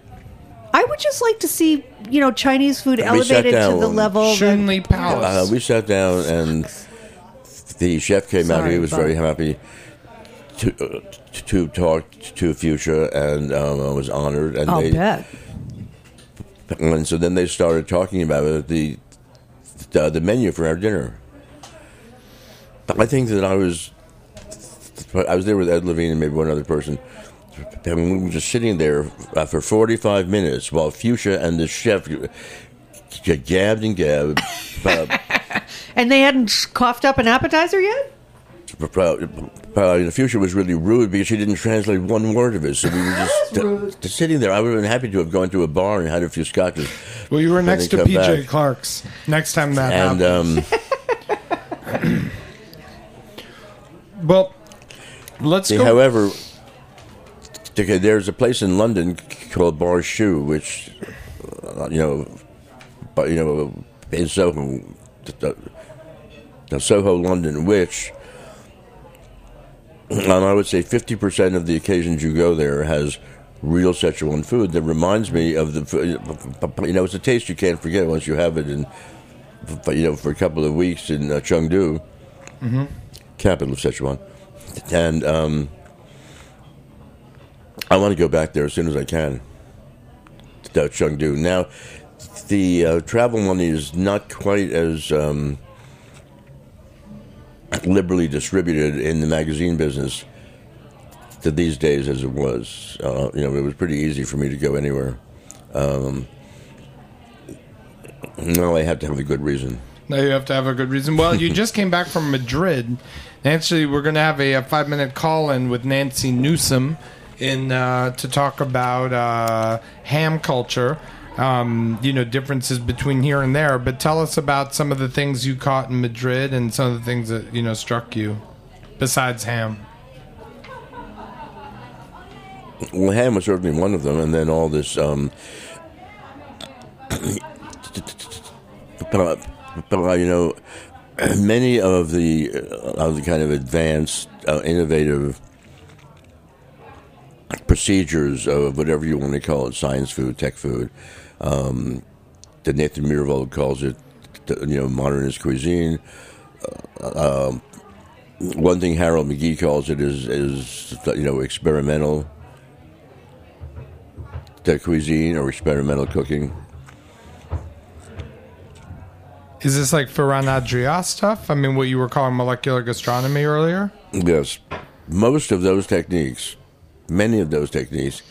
I would just like to see, you know, Chinese food sat elevated to down the level that Shun Lee Palace. Uh, we sat down and the chef came out. Sorry, He was Bob. very happy to uh, to talk to Fuchsia and um, was honored. And I'll they bet. and so then they started talking about it, the the, the menu for our dinner. I think that I was I was there with Ed Levine and maybe one other person. And we were just sitting there uh, for 45 minutes while Fuchsia and the chef g- gabbed and gabbed. Uh, And they hadn't coughed up an appetizer yet? uh, the Fuchsia was really rude because she didn't translate one word of it. So we were just rude. just sitting there. I would have been happy to have gone to a bar and had a few scotches. Well, you were next to come PJ back. Clark's. Next time that And happens. um, well, let's go. however, there's a place in London called Bar Shu, which uh, you know, but you know, in Soho, Soho, London, which. And I would say 50% of the occasions you go there has real Szechuan food that reminds me of the, you know, it's a taste you can't forget once you have it in, you know, for a couple of weeks in uh, Chengdu, capital of Sichuan. And um, I want to go back there as soon as I can to Chengdu. Now, the uh, travel money is not quite as um, liberally distributed in the magazine business to these days as it was. Uh, you know, it was pretty easy for me to go anywhere. Um, no, I have to have a good reason. Now you have to have a good reason. Well, you just came back from Madrid. Actually, we're going to have a, a five minute call in with Nancy Newsom in uh, to talk about uh, ham culture. Um, you know differences between here and there, but tell us about some of the things you caught in Madrid and some of the things that you know struck you, besides ham. Well, ham was certainly one of them, and then all this. Um, you know, many of the uh, of the kind of advanced, uh, innovative procedures of whatever you want to call it, science food, tech food, um, that Nathan Myhrvold calls it, you know, modernist cuisine. Uh, um, one thing Harold McGee calls it is, is you know, experimental cuisine or experimental cooking. Is this like Ferran Adrià stuff? I mean, what you were calling molecular gastronomy earlier? Yes, most of those techniques, many of those techniques,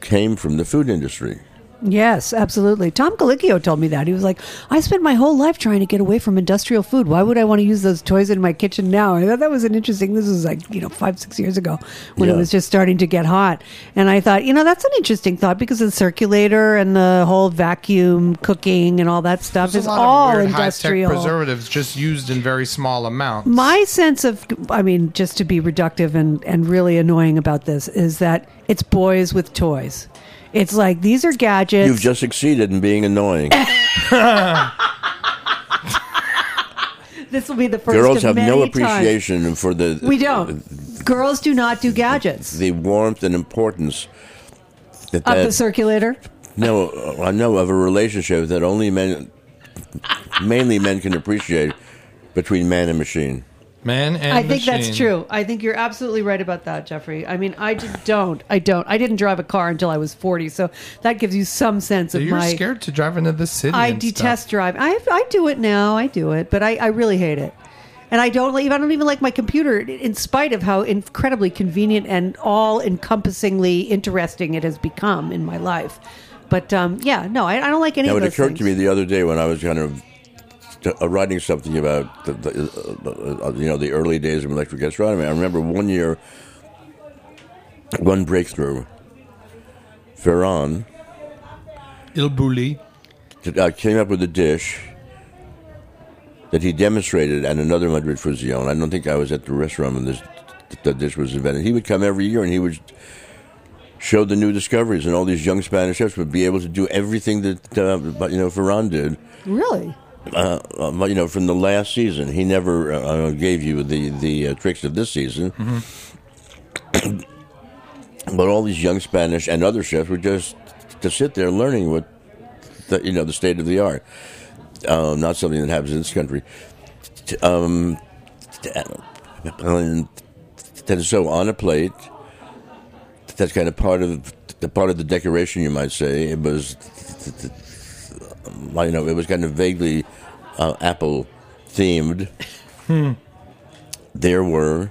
came from the food industry. Yes, absolutely. Tom Colicchio told me that. He was like, I spent my whole life trying to get away from industrial food. Why would I want to use those toys in my kitchen now? I thought that was an interesting, this was like, you know, five, six years ago when it was just starting to get hot. And I thought, you know, that's an interesting thought because the circulator and the whole vacuum cooking and all that stuff There's is all industrial. preservatives just used in very small amounts. My sense of, I mean, just to be reductive and, and really annoying about this is that it's boys with toys. It's like these are gadgets. You've just succeeded in being annoying. this will be the first Girls of have many no times. appreciation for the We don't. Girls do not do gadgets. the warmth and importance that Of that the circulator. no I know of a relationship that only men, mainly men, can appreciate between man and machine. Man and I think that's true. I think you're absolutely right about that, Jeffrey. I mean, I just don't. I don't. I didn't drive a car until I was 40, so that gives you some sense So of you're my. scared to drive into the city. I and detest stuff. driving. I I do it now. I do it, but I, I really hate it. And I don't leave. I don't even like my computer, in spite of how incredibly convenient and all encompassingly interesting it has become in my life. But um, yeah, no, I, I don't like any Now of it those occurred things. to me the other day when I was kind of uh, writing something about the, the uh, uh, you know the early days of electric astronomy. I remember one year, one breakthrough. Ferran El Bulli. uh, came up with a dish that he demonstrated at another Madrid Fusion. I don't think I was at the restaurant when this the dish was invented. He would come every year and he would show the new discoveries, and all these young Spanish chefs would be able to do everything that uh, you know Ferran did. Really? Uh, uh, you know, from the last season. He never uh, gave you the the uh, tricks of this season. but all these young Spanish and other chefs were just to sit there learning what the, you know the state of the art. Uh, not something that happens in this country. Um, and so on a plate. That's kind of part of the part of the decoration, you might say. It was you know, it was kind of vaguely uh, apple themed. there were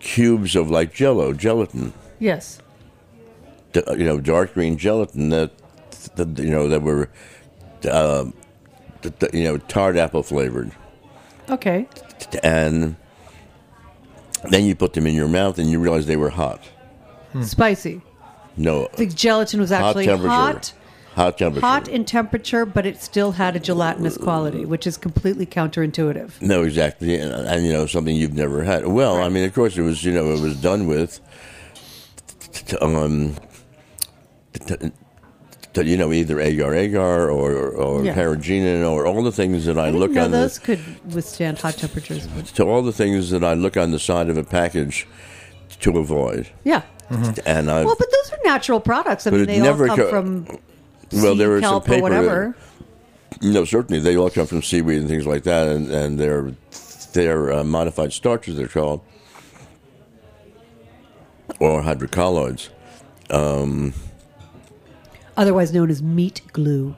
cubes of like Jello, gelatin, Yes. d- you know, dark green gelatin that, that you know that were, uh, you know, tart apple flavored, Okay. and then you put them in your mouth and you realize they were hot. Spicy. No, The gelatin was actually hot, Hot temperature. hot in temperature, but it still had a gelatinous quality, which is completely counterintuitive. No, exactly, and, and you know something you've never had. Well, I mean, of course, it was you know it was done with, um, you know either agar agar or or Yeah. carrageenan or all the things that I, I look on those the, could withstand hot temperatures. to all the things that I look on the side of a package to avoid, Yeah. and I Well, but those are natural products. I mean, they all come co- from well there was some kelp or paper whatever. No, certainly they all come from seaweed and things like that, and, and they're they're uh, modified starches. They're called or hydrocolloids. Otherwise known as meat glue.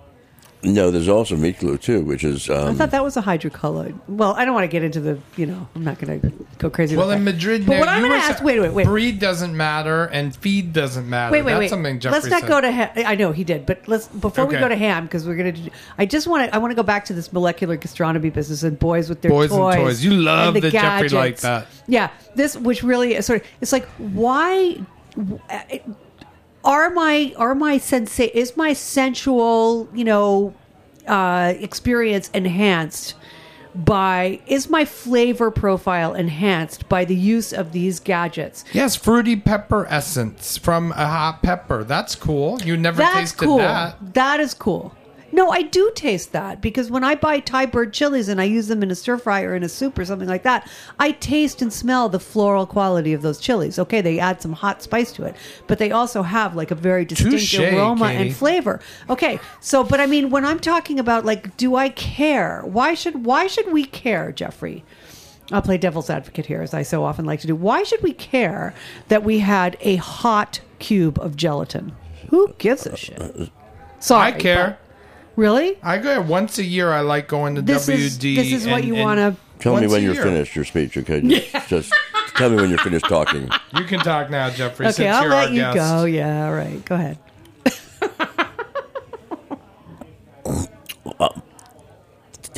No, there's also meat glue too, which is I um, thought that was a hydrocolloid. Well, I don't want to get into the, you know, I'm not going to go crazy Well, with in that. Madrid, But now, what I'm going to ask, wait, wait, wait. Breed doesn't matter and feed doesn't matter. Wait, wait, That's wait. something Jeffrey Let's not said. go to ham. I know he did, but let's before we go to ham because we're going to. I just want to. I want to go back to this molecular gastronomy business and boys with their toys. Boys and toys. toys. You love and the that Jeffrey liked gadgets. that. Yeah, this which really is sort of. It's like why. Are my are my sensa- is my sensual you know uh, experience enhanced by is my flavor profile enhanced by the use of these gadgets Yes, fruity pepper essence from a hot pepper. That's cool. You never That's tasted cool. that. That is cool. No, I do taste that because when I buy Thai bird chilies and I use them in a stir fry or in a soup or something like that, I taste and smell the floral quality of those chilies. Okay, they add some hot spice to it, but they also have like a very distinct Touche, aroma Katy. and flavor. Okay, so but I mean, when I'm talking about like, do I care? Why should why should we care, Jeffrey? I'll play devil's advocate here, as I so often like to do. Why should we care that we had a hot cube of gelatin? Who gives a shit? Sorry, I care. But- really? I go once a year. I like going to This WD. is this is what and- you and want to. Tell me once when a you're year. finished your speech, okay? Just, just tell me when you're finished talking. You can talk now, Jeffrey. Okay, since I'll you're let our you guest. go. Yeah, all right. Go ahead.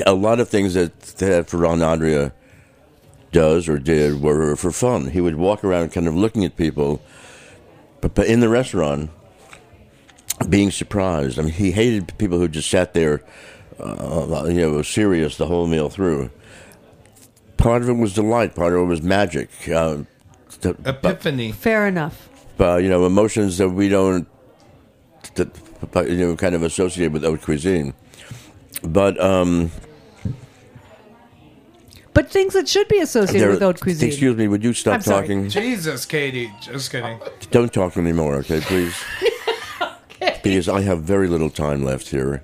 A lot of things that that Ferran Adria does or did were for fun. He would walk around, kind of looking at people, but, but in the restaurant, being surprised. I mean, he hated people who just sat there, uh, you know, serious the whole meal through. Part of it was delight. Part of it was magic. Uh, to- Epiphany. Fair enough. uh, you know, emotions that we don't, that, you know, kind of associate with haute cuisine. But um, But things that should be associated there- with haute cuisine. Excuse me, would you stop I'm sorry. talking? Jesus, Katy. Just kidding. Don't talk anymore, okay, please? Because I have very little time left here.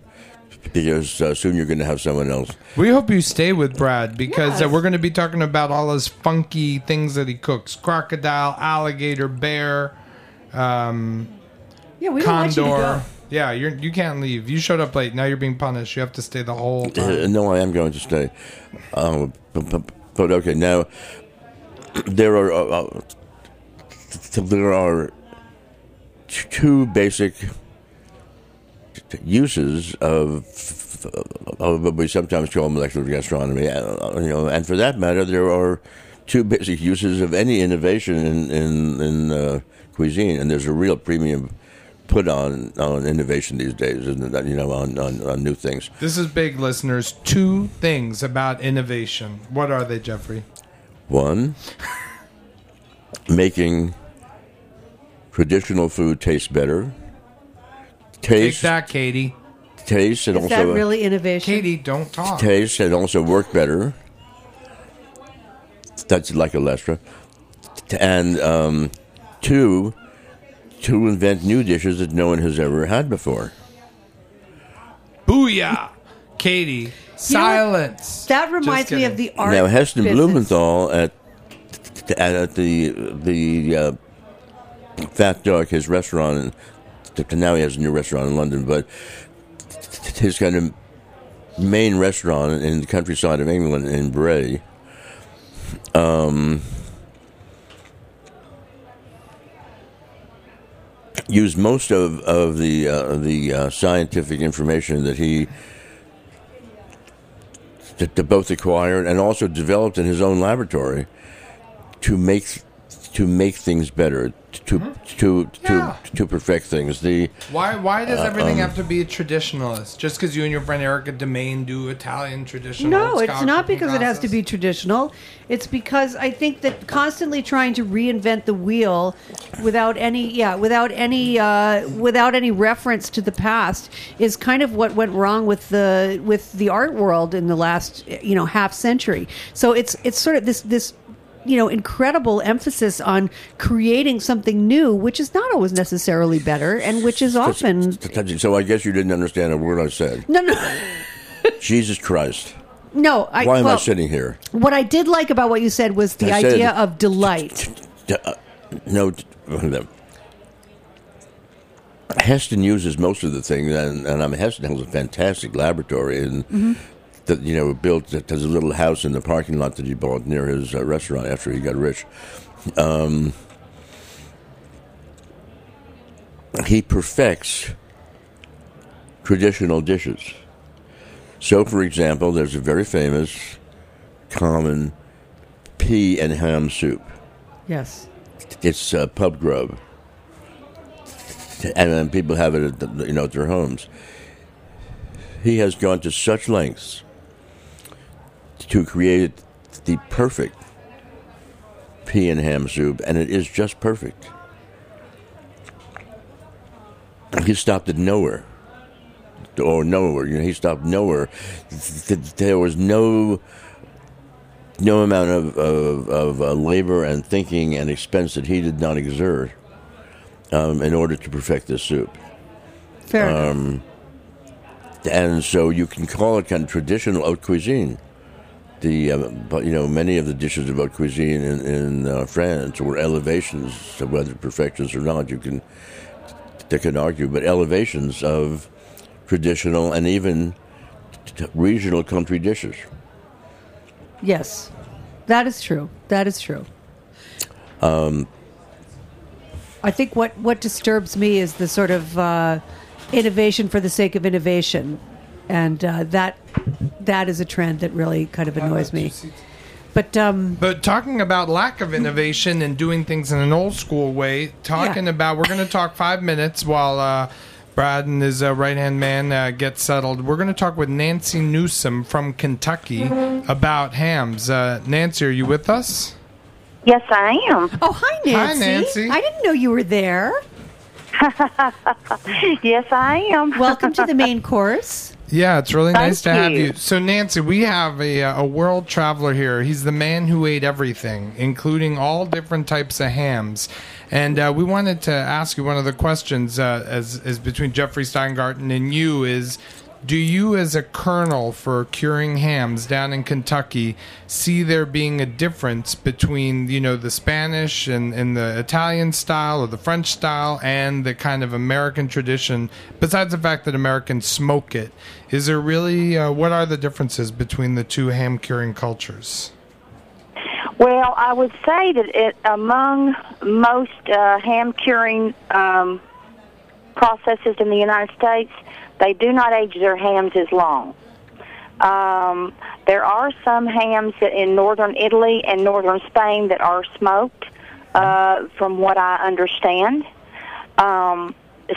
Because uh, soon you're going to have someone else. We hope you stay with Brad because uh, we're going to be talking about all his funky things that he cooks: crocodile, alligator, bear, um, yeah, we don't want you to condor. go. Yeah, you're you can't leave. You showed up late. Now you're being punished. You have to stay the whole Uh, time. no, I am going to stay. Uh, but, but, but okay, now there are uh, uh, there are two basic uses of, of what we sometimes call molecular gastronomy. Uh, you know, and for that matter, there are two basic uses of any innovation in in, in uh, cuisine, and there's a real premium put on on innovation these days, and you know, on, on, on new things. This is big, listeners. Two things about innovation. What are they, Jeffrey? One, making traditional food taste better. Take Taste, that, Katy. taste, and Is that really innovation? Katy, don't talk. taste and also work better. That's like a lestra. And um, two, to invent new dishes that no one has ever had before. Booyah, Katy. Silence. That reminds me of kidding. the art. now, Heston business. Blumenthal at at, at the the uh, Fat Duck, his restaurant, and now he has a new restaurant in London, but his kind of main restaurant in the countryside of England in Bray um, used most of of the uh, the uh, scientific information that he that both acquired and also developed in his own laboratory to make to make things better to to to Yeah. to perfect things. The Why why does everything um, have to be a traditionalist? Just because you and your friend Erica De Mane do Italian traditional? No, it's not cooking because it has to be traditional. It's because I think that constantly trying to reinvent the wheel without any yeah, without any uh, without any reference to the past is kind of what went wrong with the with the art world in the last you know half century. So it's it's sort of this this you know incredible emphasis on creating something new which is not always necessarily better and which is often so I guess you didn't understand a word I said. no no Jesus Christ! no I, Why am I sitting here? what I did like about what you said was the I said- idea of delight Uh, no, Heston uses most of the things, and, and I mean, Heston has a fantastic laboratory, and that you know built that has a little house in the parking lot that he bought near his uh, restaurant after he got rich. Um, he perfects traditional dishes. So, for example, there's a very famous, common pea and ham soup. yes It's uh, pub grub, and then people have it at the, you know at their homes. He has gone to such lengths to create the perfect pea and ham soup, and it is just perfect. He stopped at nowhere, or nowhere. You know, he stopped nowhere. Th- th- There was no no amount of, of, of uh, labor and thinking and expense that he did not exert um, in order to perfect this soup. fair Um, enough. And so you can call it kind of traditional haute cuisine. The uh, you know many of the dishes of haute cuisine in, in uh, France were elevations of whether perfections or not. You can they can argue, but elevations of traditional and even t- regional country dishes. Yes, that is true. That is true. Um, I think what what disturbs me is the sort of uh, innovation for the sake of innovation, and uh, that that is a trend that really kind of annoys me. But um, But talking about lack of innovation and doing things in an old school way, talking Yeah. about, we're going to talk five minutes while uh, Brad and his uh, right hand man uh, get settled. We're going to talk with Nancy Newsom from Kentucky about hams. Uh, Nancy, are you with us? Yes, I am. oh hi Nancy. Hi Nancy. I didn't know you were there. Yes, I am. Welcome to the main course. Yeah, it's really Thank nice to have you. you. So, Nancy, we have a, uh, a world traveler here. He's the man who ate everything, including all different types of hams. And uh, we wanted to ask you one of the questions, uh, as, as between Jeffrey Steingarten and you, is do you, as a colonel for curing hams down in Kentucky, see there being a difference between, you know, the Spanish and, and the Italian style or the French style and the kind of American tradition, besides the fact that Americans smoke it? Is there really, uh, what are the differences between the two ham curing cultures? Well, I would say that it, among most uh, ham curing um, processes in the United States, they do not age their hams as long. Um, there are some hams in northern Italy and northern Spain that are smoked, uh, from what I understand. Um,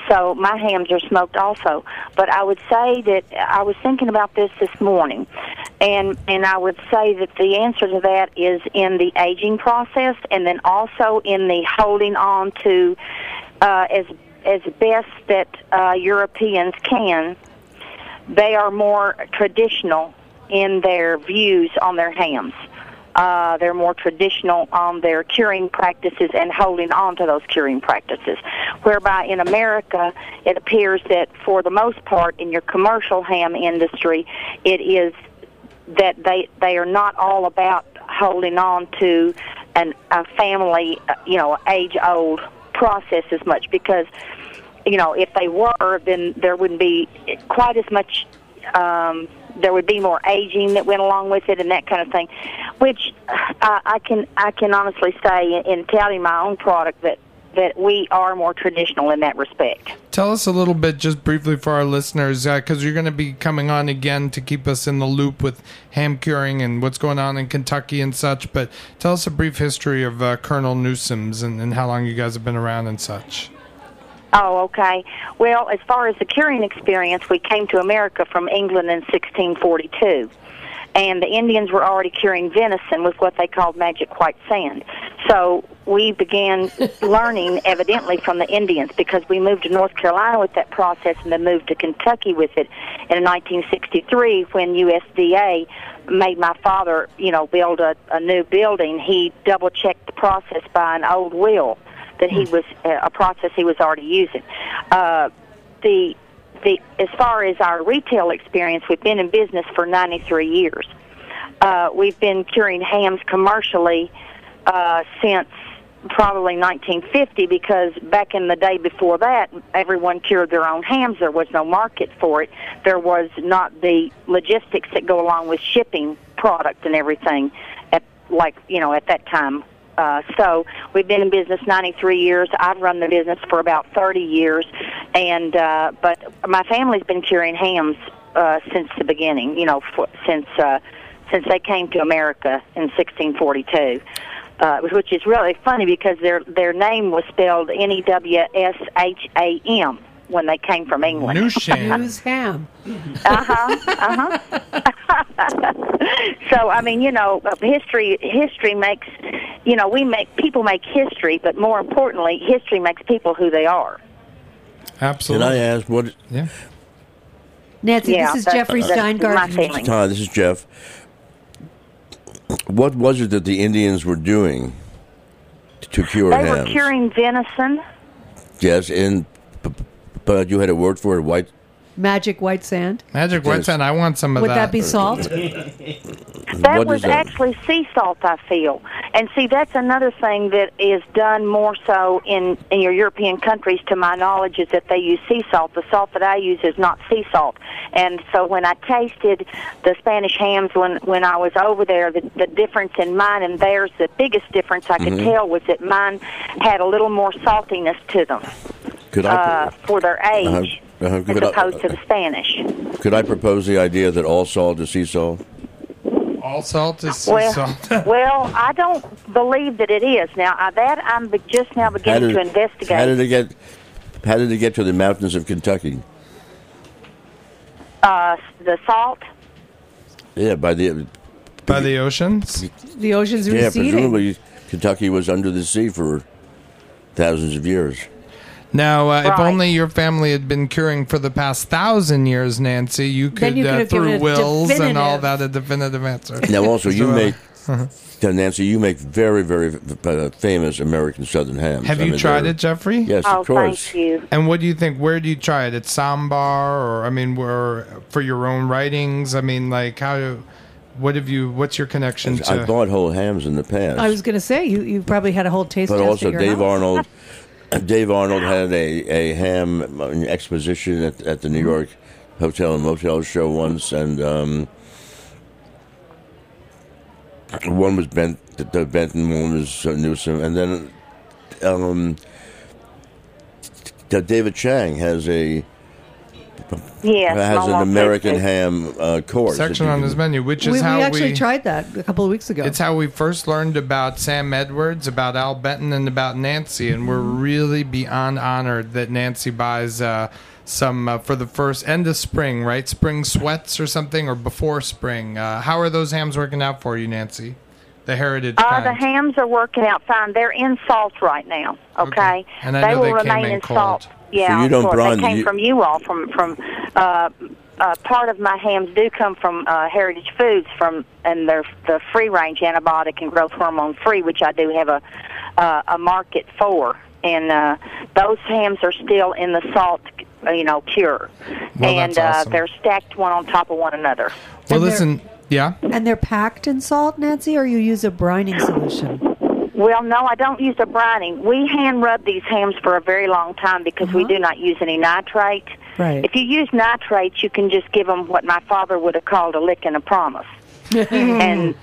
so my hams are smoked also. But I would say that I was thinking about this this morning, and and I would say that the answer to that is in the aging process, and then also in the holding on to uh, as as best that uh, Europeans can. They are more traditional in their views on their hams. Uh, they're more traditional on their curing practices and holding on to those curing practices. Whereby in America, it appears that for the most part in your commercial ham industry, it is that they they are not all about holding on to an a family, uh, you know, age old process as much because you know if they were, then there wouldn't be quite as much um, there would be more aging that went along with it and that kind of thing, which I, I can I can honestly say in, in touting my own product that that we are more traditional in that respect. Tell us a little bit, just briefly, for our listeners, because you're going to be coming on again to keep us in the loop with ham curing and what's going on in Kentucky and such. But tell us a brief history of uh, Colonel Newsom's and, and how long you guys have been around and such. Oh, okay. Well, as far as the curing experience, we came to America from England in 1642. And the Indians were already curing venison with what they called magic white sand. So we began learning, evidently, from the Indians because we moved to North Carolina with that process and then moved to Kentucky with it in 1963 when USDA made my father, you know, build a, a new building. He double checked the process by an old will that he was uh, a process he was already using. Uh, the the as far as our retail experience, we've been in business for 93 years. Uh, we've been curing hams commercially uh, since probably 1950 because back in the day before that, everyone cured their own hams. There was no market for it. There was not the logistics that go along with shipping product and everything at like you know at that time uh, so we've been in business 93 years. I've run the business for about 30 years, and uh, but my family's been curing hams uh, since the beginning. You know, for, since uh, since they came to America in 1642. Uh, which is really funny because their their name was spelled N E W S H A M when they came from England. Newsham. News ham. Uh huh. Uh huh. so I mean, you know, uh, history history makes you know we make people make history, but more importantly, history makes people who they are. Can Absolutely. I ask what? yeah. Nancy, Yeah, this is Jeffrey that's my Steingart. feeling. Hi, this is Jeff. What was it that the Indians were doing to cure They were curing venison. Yes, and b- b- but you had a word for it. White. Magic white sand. Magic white Yes. sand. I want some of that. Would that. that be salt? That What was is that? actually sea salt, I feel. And see, that's another thing that is done more so in in your European countries, to my knowledge, is that they use sea salt. The salt that I use is not sea salt. And so when I tasted the Spanish hams when when I was over there, the, the difference in mine and theirs, the biggest difference I could mm-hmm. tell was that mine had a little more saltiness to them Could I? uh, for their age. Uh-huh. Uh-huh. As Could I- opposed to the Spanish. could I propose the idea that all salt is sea salt? All salt is sea Well, salt. well, I don't believe that it is. Now uh, that I'm just now beginning did, to investigate. how did it get? How did it get to the mountains of Kentucky? uh, the salt. Yeah, by the By the oceans. The ocean's receding. yeah, presumably Kentucky was under the sea for thousands of years. Now, uh, if only your family had been curing for the past thousand years, Nancy, you could, you could uh, through a wills and all that, a definitive answer. Now, also, you So, uh, make Nancy, you make very, very uh, famous American Southern hams. Have I you mean, tried it, Jeffrey? Yes, Oh, of course. thank you. And what do you think? Where do you try it? At Ssäm Bar, or I mean, where for your own writings? I mean, like how? What have you? What's your connection to? I bought whole hams in the past. I was going to say you you probably had a whole taste but test also at your Dave house. Arnold. Dave Arnold had a, a ham exposition at, at the New York Hotel and Motel show once, and um, one was Bent, the, the Benton, one was uh, Newsom, and then um, David Chang has a Yes, has an American Pig. ham uh, course. section on can- his menu, which is we, we how actually tried that a couple of weeks ago. It's how we first learned about Sam Edwards, about Al Benton, and about Nancy, and we're really beyond honored that Nancy buys uh, some uh, for the first end of spring, right? Spring sweats or something, or before spring. Uh, how are those hams working out for you, Nancy? The heritage. Uh, kind. the hams are working out fine. They're in salt right now. Okay, Okay. And I they know will they came remain in in cold. salt. Yeah, So you of don't course. brine They came you- from you all. From from uh, uh, part of my hams do come from uh, Heritage Foods from and they're the free range antibiotic and growth hormone free, which I do have a uh, a market for. And uh, those hams are still in the salt, uh, you know, cure, Well, and that's awesome. uh, they're stacked one on top of one another. well, And listen, yeah. and they're packed in salt, Nancy, or you use a brining solution. Well, no, I don't use a brining. We hand rub these hams for a very long time because we uh-huh. do not use any nitrate. Right. If you use nitrate, you can just give them what my father would have called a lick and a promise, and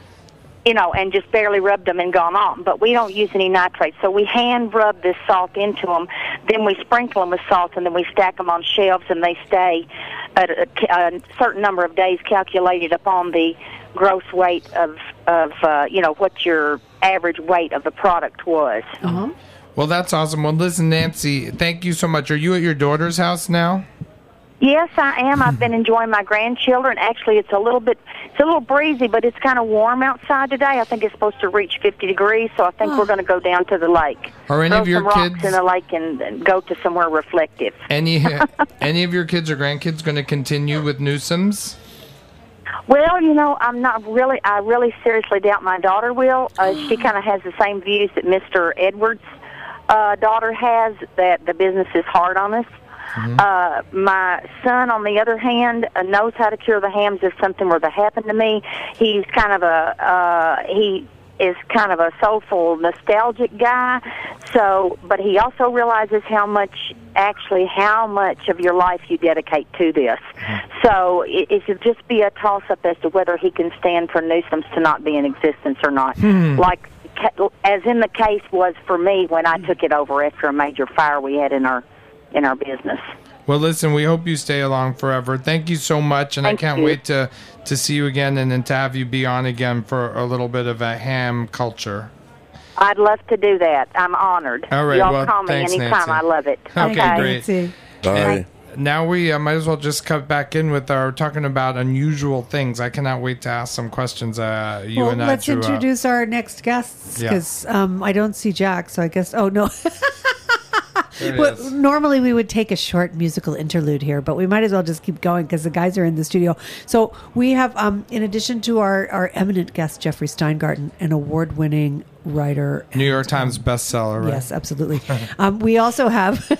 you know, and just barely rub them and gone on. But we don't use any nitrate, so we hand rub this salt into them. Then we sprinkle them with salt, and then we stack them on shelves, and they stay at a, a certain number of days, calculated upon the gross weight of of uh, you know what your average weight of the product was. Uh-huh. Well, that's awesome. Well, listen, Nancy, thank you so much. Are you at your daughter's house now? Yes, I am. I've been enjoying my grandchildren. Actually, it's a little bit it's a little breezy, but it's kind of warm outside today. I think it's supposed to reach 50 degrees, so I think we're going to go down to the lake. Are any Throw of your some rocks kids- in the lake and, and go to somewhere reflective. Any any of your kids or grandkids going to continue with Newsom's? Well, you know, I'm not really. I really seriously doubt my daughter will. Uh, she kind of has the same views that Mr. Edwards' uh, daughter has. That the business is hard on us. Uh, my son, on the other hand, uh, knows how to cure the hams if something were to happen to me. He's kind of a uh, he is kind of a soulful, nostalgic guy. So, but he also realizes how much, actually, how much of your life you dedicate to this. Mm-hmm. So, it, it should just be a toss up as to whether he can stand for Newsom's to not be in existence or not. Hmm. Like, as in the case was for me when I took it over after a major fire we had in our in our business. Well, listen, we hope you stay along forever. Thank you so much, and Thank I can't you. wait to to see you again and, then to have you be on again for a little bit of a ham culture. I'd love to do that. I'm honored. All right, Y'all well, call me thanks, anytime. Nancy. I love it. Okay, great. Nancy. Bye. Now we uh, might as well just cut back in with our talking about unusual things. I cannot wait to ask some questions. Uh, you well, and I let's drew up. introduce our next guests Yeah. because um, I don't see Jack, so I guess. Oh no. Well, normally we would take a short musical interlude here, but we might as well just keep going because the guys are in the studio. So we have, um, in addition to our, our eminent guest Jeffrey Steingarten, an award-winning writer. New York Times bestseller, right? Yes, absolutely. um, we also have.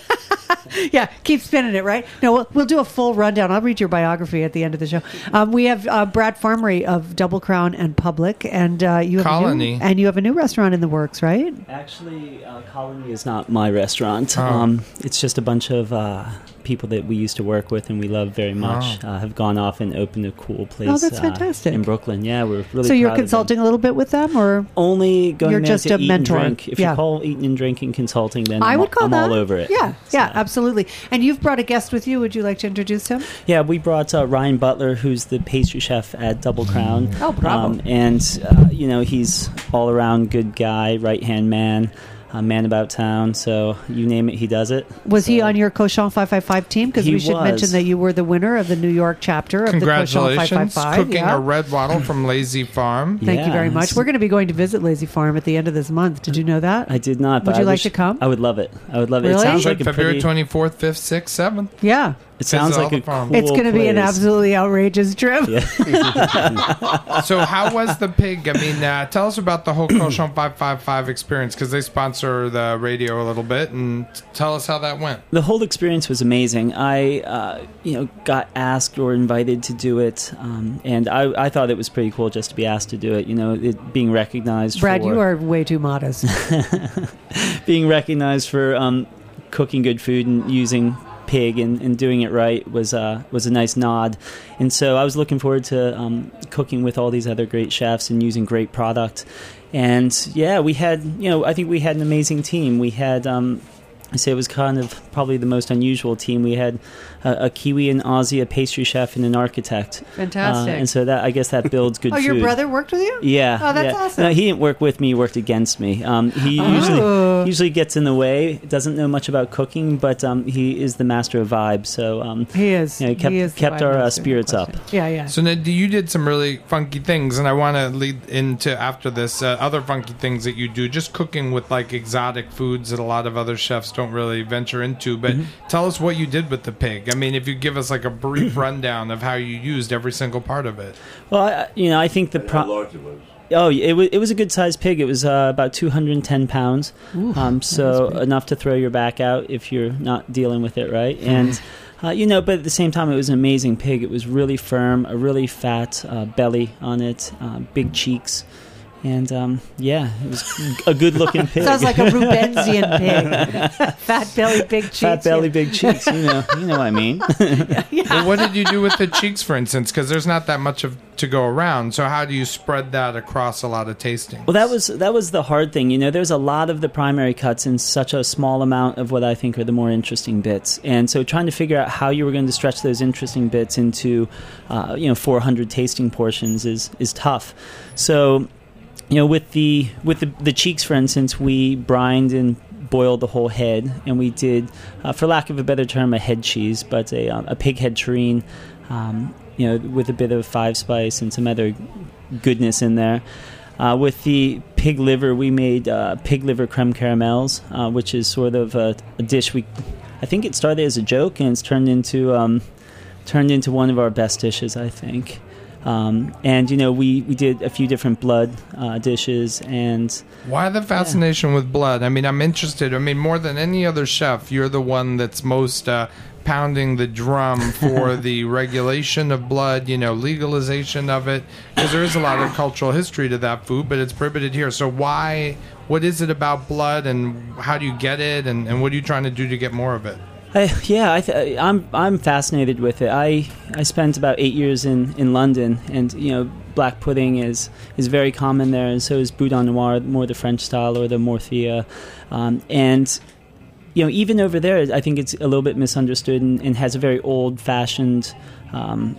yeah, keep spinning it, right? No, we'll, we'll do a full rundown. I'll read your biography at the end of the show. Um, we have uh, Brad Farmerie of Double Crown and Public, and uh, you have A Colonie. new, and you have a new restaurant in the works, right? Actually, uh, Colonie is not my restaurant. Oh. Um, it's just a bunch of uh, people that we used to work with and we love very much. Uh, have gone off and opened a cool place. Oh, that's uh, fantastic. in Brooklyn. Yeah, we're really. so you're proud of them. consulting a little bit with them, or Only going You're just a mentor. And drink. If Yeah. you call eating and drinking consulting, then I I'm, would call I'm that all over it. Yeah, yeah, absolutely. And you've brought a guest with you. Would you like to introduce him? Yeah, we brought uh, Ryan Butler, who's the pastry chef at Double Crown. Oh, bravo. and, uh, you know, he's all around good guy, right hand man, uh, man about town. So you name it, he does it. Was he on your Cochon 555 team? Because we should was. mention that you were the winner of the New York chapter of the Cochon Congratulations, 555. cooking yeah. a red wattle from Lazy Farm. Thank you very much. We're going to be going to visit Lazy Farm at the end of this month. Did you know that? I did not. Would but you I like wish- to come? I would love it. I would love it. Really? It sounds like February pretty. twenty fourth, fifth, sixth, seventh. yeah. It sounds like a the cool It's going to be an place. absolutely outrageous trip. Yeah. So how was the pig? I mean, uh, tell us about the whole Cochon five five five experience because they sponsor the radio a little bit, and t- tell us how that went. the whole experience was amazing. I, uh, you know, got asked or invited to do it, um, and I, I thought it was pretty cool just to be asked to do it. You know, it being recognized. Brad, for, you are way too modest. being recognized for um, cooking good food and using pig and, and doing it right was uh, was a nice nod. And so I was looking forward to um, cooking with all these other great chefs and using great product. And yeah, we had you know I think we had an amazing team. We had. Um, I say it was kind of probably the most unusual team. We had a, a Kiwi and Aussie, a pastry chef, and an architect. Fantastic. Uh, and so that I guess that builds good oh, food. your brother worked with you? Yeah. Oh, that's yeah. awesome. No, he didn't work with me. He worked against me. Um, he Oh. usually usually gets in the way. Doesn't know much about cooking, but um, he is the master of vibes. So um, He is. Yeah, he kept- he is kept our, uh, spirits up. Yeah, yeah. So now, you did some really funky things, and I want to lead into after this uh, other funky things that you do. Just cooking with like exotic foods that a lot of other chefs don't really venture into. But tell us what you did with the pig. I mean, if you give us like a brief rundown of how you used every single part of it. well, I, you know, I think the How large it was. Oh, it was it was a good sized pig. It was uh, about 210 pounds, um, so enough to throw your back out if you're not dealing with it right. And uh, you know, but at the same time, it was an amazing pig. It was really firm, a really fat uh, belly on it, uh, big cheeks, And um, yeah, it was a good looking pig. Sounds like a Rubensian pig. Fat belly, big cheeks. Fat belly, big cheeks. You know, you know what I mean. Well, what did you do with the cheeks, for instance? Because there's not that much of to go around. So how do you spread that across a lot of tasting? Well, that was that was the hard thing. You know, there's a lot of the primary cuts in such a small amount of what I think are the more interesting bits, and so trying to figure out how you were going to stretch those interesting bits into, uh, you know, 400 tasting portions is is tough. So, you know, with the with the, the cheeks, for instance, we brined and boiled the whole head, and we did, uh, for lack of a better term, a head cheese, but a, um, a pig head terrine. Um, you know, with a bit of five spice and some other goodness in there. Uh, with the pig liver, we made uh, pig liver creme caramels, uh, which is sort of a, a dish we. I think it started as a joke and it's turned into um, turned into one of our best dishes. I think. Um, and you know, we, we did a few different blood uh, dishes, and Why the fascination with blood? I mean, I'm interested. I mean, more than any other chef, you're the one that's most uh, pounding the drum for the regulation of blood, you know, legalization of it, because there is a lot of cultural history to that food, but it's prohibited here. So why? What is it about blood, and how do you get it, and, and what are you trying to do to get more of it? I, yeah, I th- I'm I'm fascinated with it. I I spent about eight years in, in London, and you know, black pudding is is very common there, and so is boudin noir, more the French style or the morcilla, um, and you know, even over there, I think it's a little bit misunderstood and, and has a very old fashioned. Um,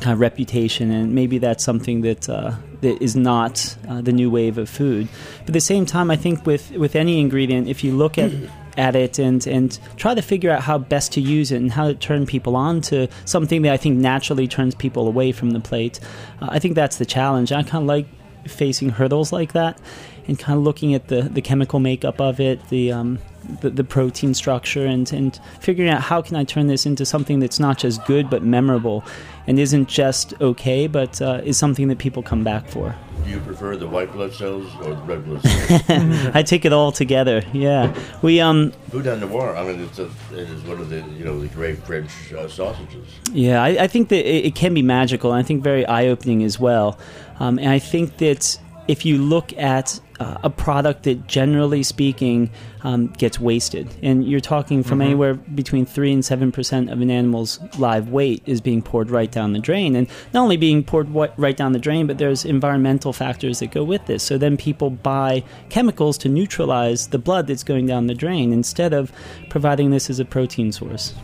kind of reputation, and maybe that's something that uh, that is not uh, the new wave of food. But at the same time, I think with with any ingredient, if you look at at it and and try to figure out how best to use it and how to turn people on to something that I think naturally turns people away from the plate, uh, I think that's the challenge. I kind of like facing hurdles like that and kind of looking at the, the chemical makeup of it, the, um, the the protein structure, and and figuring out how can I turn this into something that's not just good but memorable, and isn't just okay, but uh, is something that people come back for. Do you prefer the white blood cells or the red blood cells? I take it all together. Yeah, we um Boudin noir. I mean, it's a, it is one of the you know the great French uh, sausages. Yeah, I, I think that it, it can be magical, and I think very eye opening as well. Um, and I think that if you look at uh, a product that, generally speaking, um, gets wasted, and you're talking from anywhere between three and seven percent of an animal's live weight is being poured right down the drain, and not only being poured right down the drain, but there's environmental factors that go with this. So then people buy chemicals to neutralize the blood that's going down the drain instead of providing this as a protein source.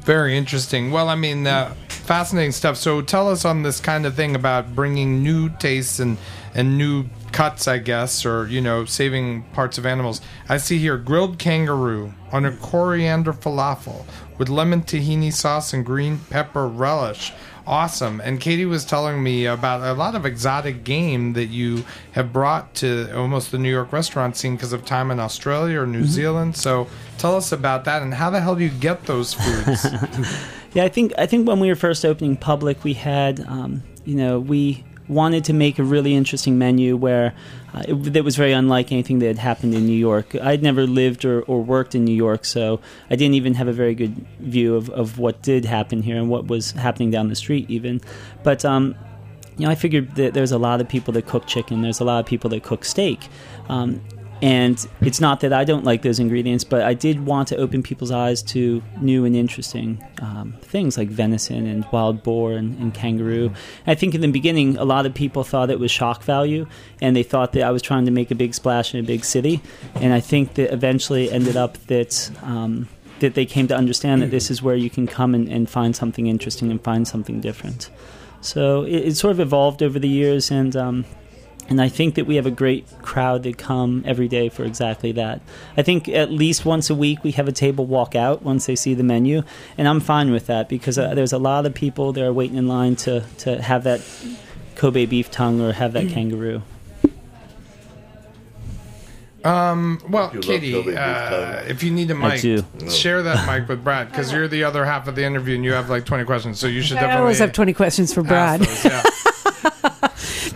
Very interesting. Well, I mean, uh, fascinating stuff. So, tell us on this kind of thing about bringing new tastes and and new cuts, I guess, or you know, saving parts of animals. I see here grilled kangaroo on a coriander falafel with lemon tahini sauce and green pepper relish. Awesome. And Katy was telling me about a lot of exotic game that you have brought to almost the New York restaurant scene because of time in Australia or New Zealand. So tell us about that and how the hell do you get those foods? Yeah, I think I think when we were first opening public, we had um, you know we wanted to make a really interesting menu where uh, it, that was very unlike anything that had happened in New York. I'd never lived or, or worked in New York, so I didn't even have a very good view of, of what did happen here and what was happening down the street, even. But um, you know, I figured that there's a lot of people that cook chicken. There's a lot of people that cook steak. Um, and it's not that I don't like those ingredients, but I did want to open people's eyes to new and interesting um, things like venison and wild boar and, and kangaroo. I think in the beginning, a lot of people thought it was shock value, and they thought that I was trying to make a big splash in a big city. And I think that eventually ended up that. Um, that they came to understand that this is where you can come and, and find something interesting and find something different. So it, it sort of evolved over the years, and um, and I think that we have a great crowd that come every day for exactly that. I think at least once a week we have a table walk out once they see the menu, and I'm fine with that because uh, there's a lot of people that are waiting in line to to have that Kobe beef tongue or have that kangaroo. Um, well, You Katy, uh, if you need a mic, share that mic with Brad because you're the other half of the interview and you have like 20 questions. So you should definitely. I definitely always have 20 questions for Brad. those, yeah.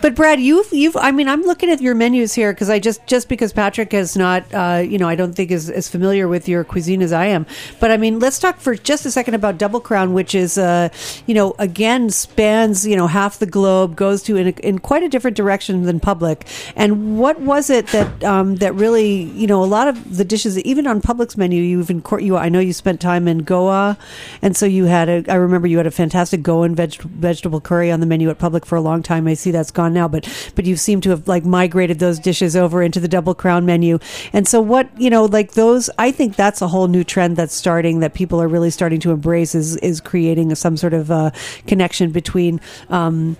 But Brad, you've you've I mean, I'm looking at your menus here because I just just because Patrick is not, uh, you know, I don't think is as familiar with your cuisine as I am. But I mean, let's talk for just a second about Double Crown, which is, uh, you know, again spans you know half the globe, goes to in, a, in quite a different direction than Public. And what was it that um, that really, you know, a lot of the dishes, even on Public's menu, you've in you. I know you spent time in Goa, and so you had a. I remember you had a fantastic Goan veg, vegetable curry on the menu at Public for a long time. I see that's gone now, but but you seem to have like migrated those dishes over into the Double Crown menu. And so what you know, like those, I think that's a whole new trend that's starting that people are really starting to embrace is is creating some sort of uh, connection between. Um,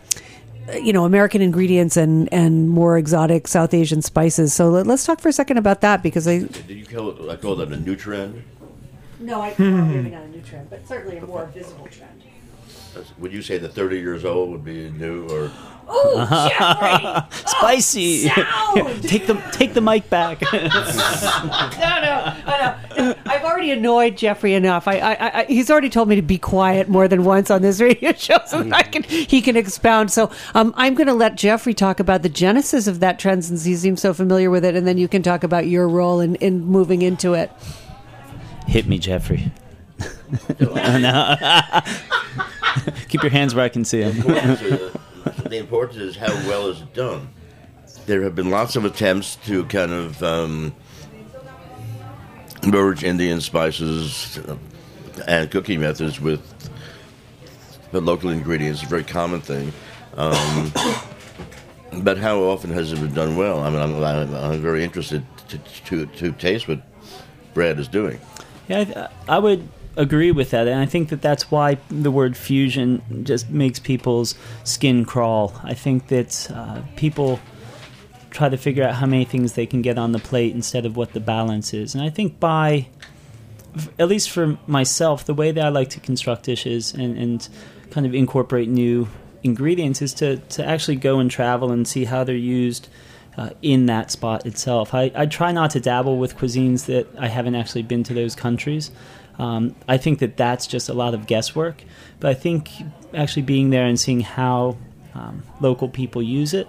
you know American ingredients and and more exotic South Asian spices. So let, us talk for a second about that because I Did you call it? I call that a new trend. no, I maybe not a new trend, but certainly a more visible trend. That's- Would you say that 30 years old would be new, or Oh, Jeffrey! Spicy. sound! take the take the mic back. no, no, I know. I've already annoyed Jeffrey enough. I, I, I, he's already told me to be quiet more than once on this radio show, so that I can he can expound. So um, I'm going to let Jeffrey talk about the genesis of that trend since he seems so familiar with it, and then you can talk about your role in, in moving into it. Hit me, Jeffrey. No. Keep your hands where I can see them. the importance is how well is it done. There have been lots of attempts to kind of um, merge Indian spices and cooking methods with the local ingredients. It's a very common thing. Um, but how often has it been done well? I mean, I'm, I'm, I'm very interested to, to, to taste what Brad is doing. Yeah, I, I would agree with that, and I think that that's why the word fusion just makes people's skin crawl. I think that uh, people try to figure out how many things they can get on the plate instead of what the balance is, and I think by at least for myself, the way that I like to construct dishes and, and kind of incorporate new ingredients is to, to actually go and travel and see how they're used uh, in that spot itself. I, I try not to dabble with cuisines that I haven't actually been to those countries. Um, I think that that's just a lot of guesswork, but I think actually being there and seeing how um, local people use it,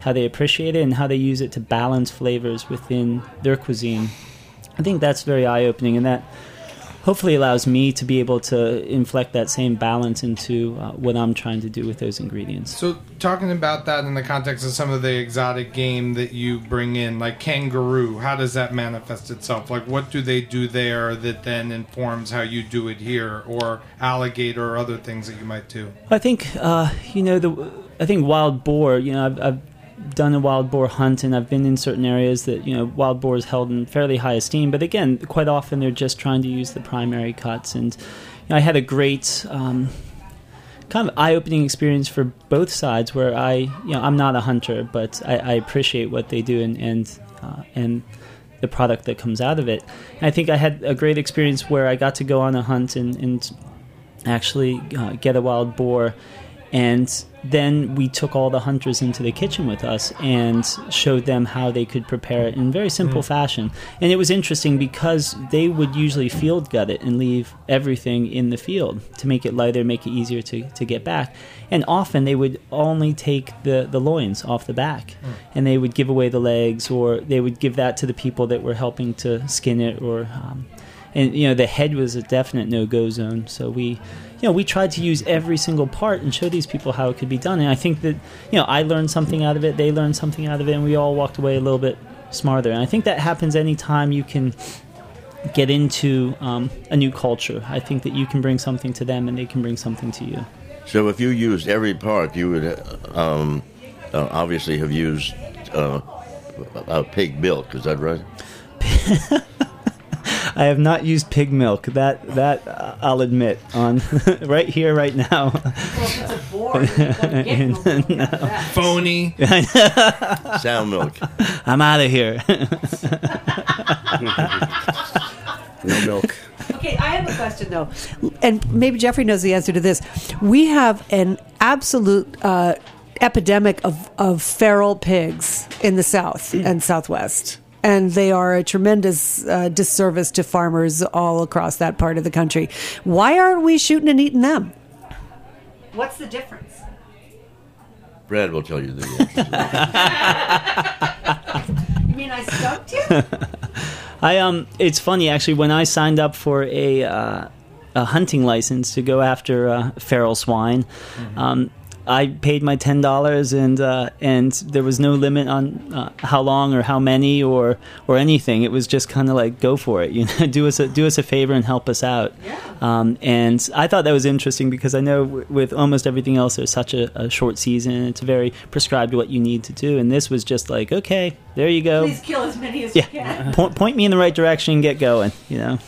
how they appreciate it, and how they use it to balance flavors within their cuisine I think that's very eye opening, and that hopefully allows me to be able to inflect that same balance into uh, what I'm trying to do with those ingredients. So, talking about that in the context of some of the exotic game that you bring in, like kangaroo, how does that manifest itself? Like, what do they do there that then informs how you do it here, or alligator, or other things that you might do? I think uh, you know the. I think wild boar. You know, I've, I've done a wild boar hunt, and I've been in certain areas that you know wild boar is held in fairly high esteem. But again, quite often they're just trying to use the primary cuts, and you know, I had a great. Um, kind of eye-opening experience for both sides where I, you know, I'm not a hunter, but I, I appreciate what they do and and uh, and the product that comes out of it. And I think I had a great experience where I got to go on a hunt and, and actually uh, get a wild boar. And then we took all the hunters into the kitchen with us and showed them how they could prepare it in very simple fashion. And it was interesting because they would usually field gut it and leave everything in the field to make it lighter, make it easier to, to get back. And often they would only take the, the loins off the back and they would give away the legs or they would give that to the people that were helping to skin it or. Um, and you know the head was a definite no-go zone so we you know we tried to use every single part and show these people how it could be done. And i think that you know i learned something out of it. They learned something out of it. And we all walked away a little bit smarter. And i think that happens anytime you can get into um, a new culture. I think that you can bring something to them and they can bring something to you. So if you used every part, you would uh, um, uh, obviously have used uh, uh, pig milk. Is that right? I have not used pig milk. That that uh, I'll admit on right here, right now. Phony. Sow milk. I'm out of here. No milk. Okay, I have a question though, and maybe Jeffrey knows the answer to this. We have an absolute uh, epidemic of, of feral pigs in the South and Southwest. And they are a tremendous uh, disservice to farmers all across that part of the country. Why aren't we shooting and eating them? What's the difference? Brad will tell you the answer. to that. You mean I stumped you? I um, it's funny actually. When I signed up for a uh, a hunting license to go after uh, feral swine, um, I paid my ten dollars, and uh, and there was no limit on uh, how long or how many or or anything. It was just kind of like go for it, you know, do us a do us a favor and help us out. Um, and I thought that was interesting because I know w- with almost everything else, there's such a, a short season. and It's very prescribed what you need to do, and this was just like, okay, there you go. Please kill as many as you can. Yeah, point, point me in the right direction and get going. You know,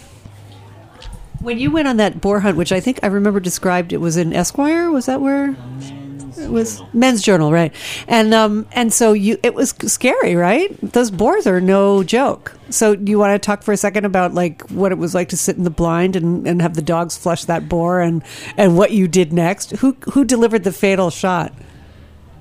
When you went on that boar hunt, which I think I remember described, it was in Esquire. Was that where? It was Men's Journal, right? And um, and so you, it was scary, right? Those boars are no joke. So, do you want to talk for a second about like what it was like to sit in the blind and, and have the dogs flush that boar, and and what you did next? Who who delivered the fatal shot?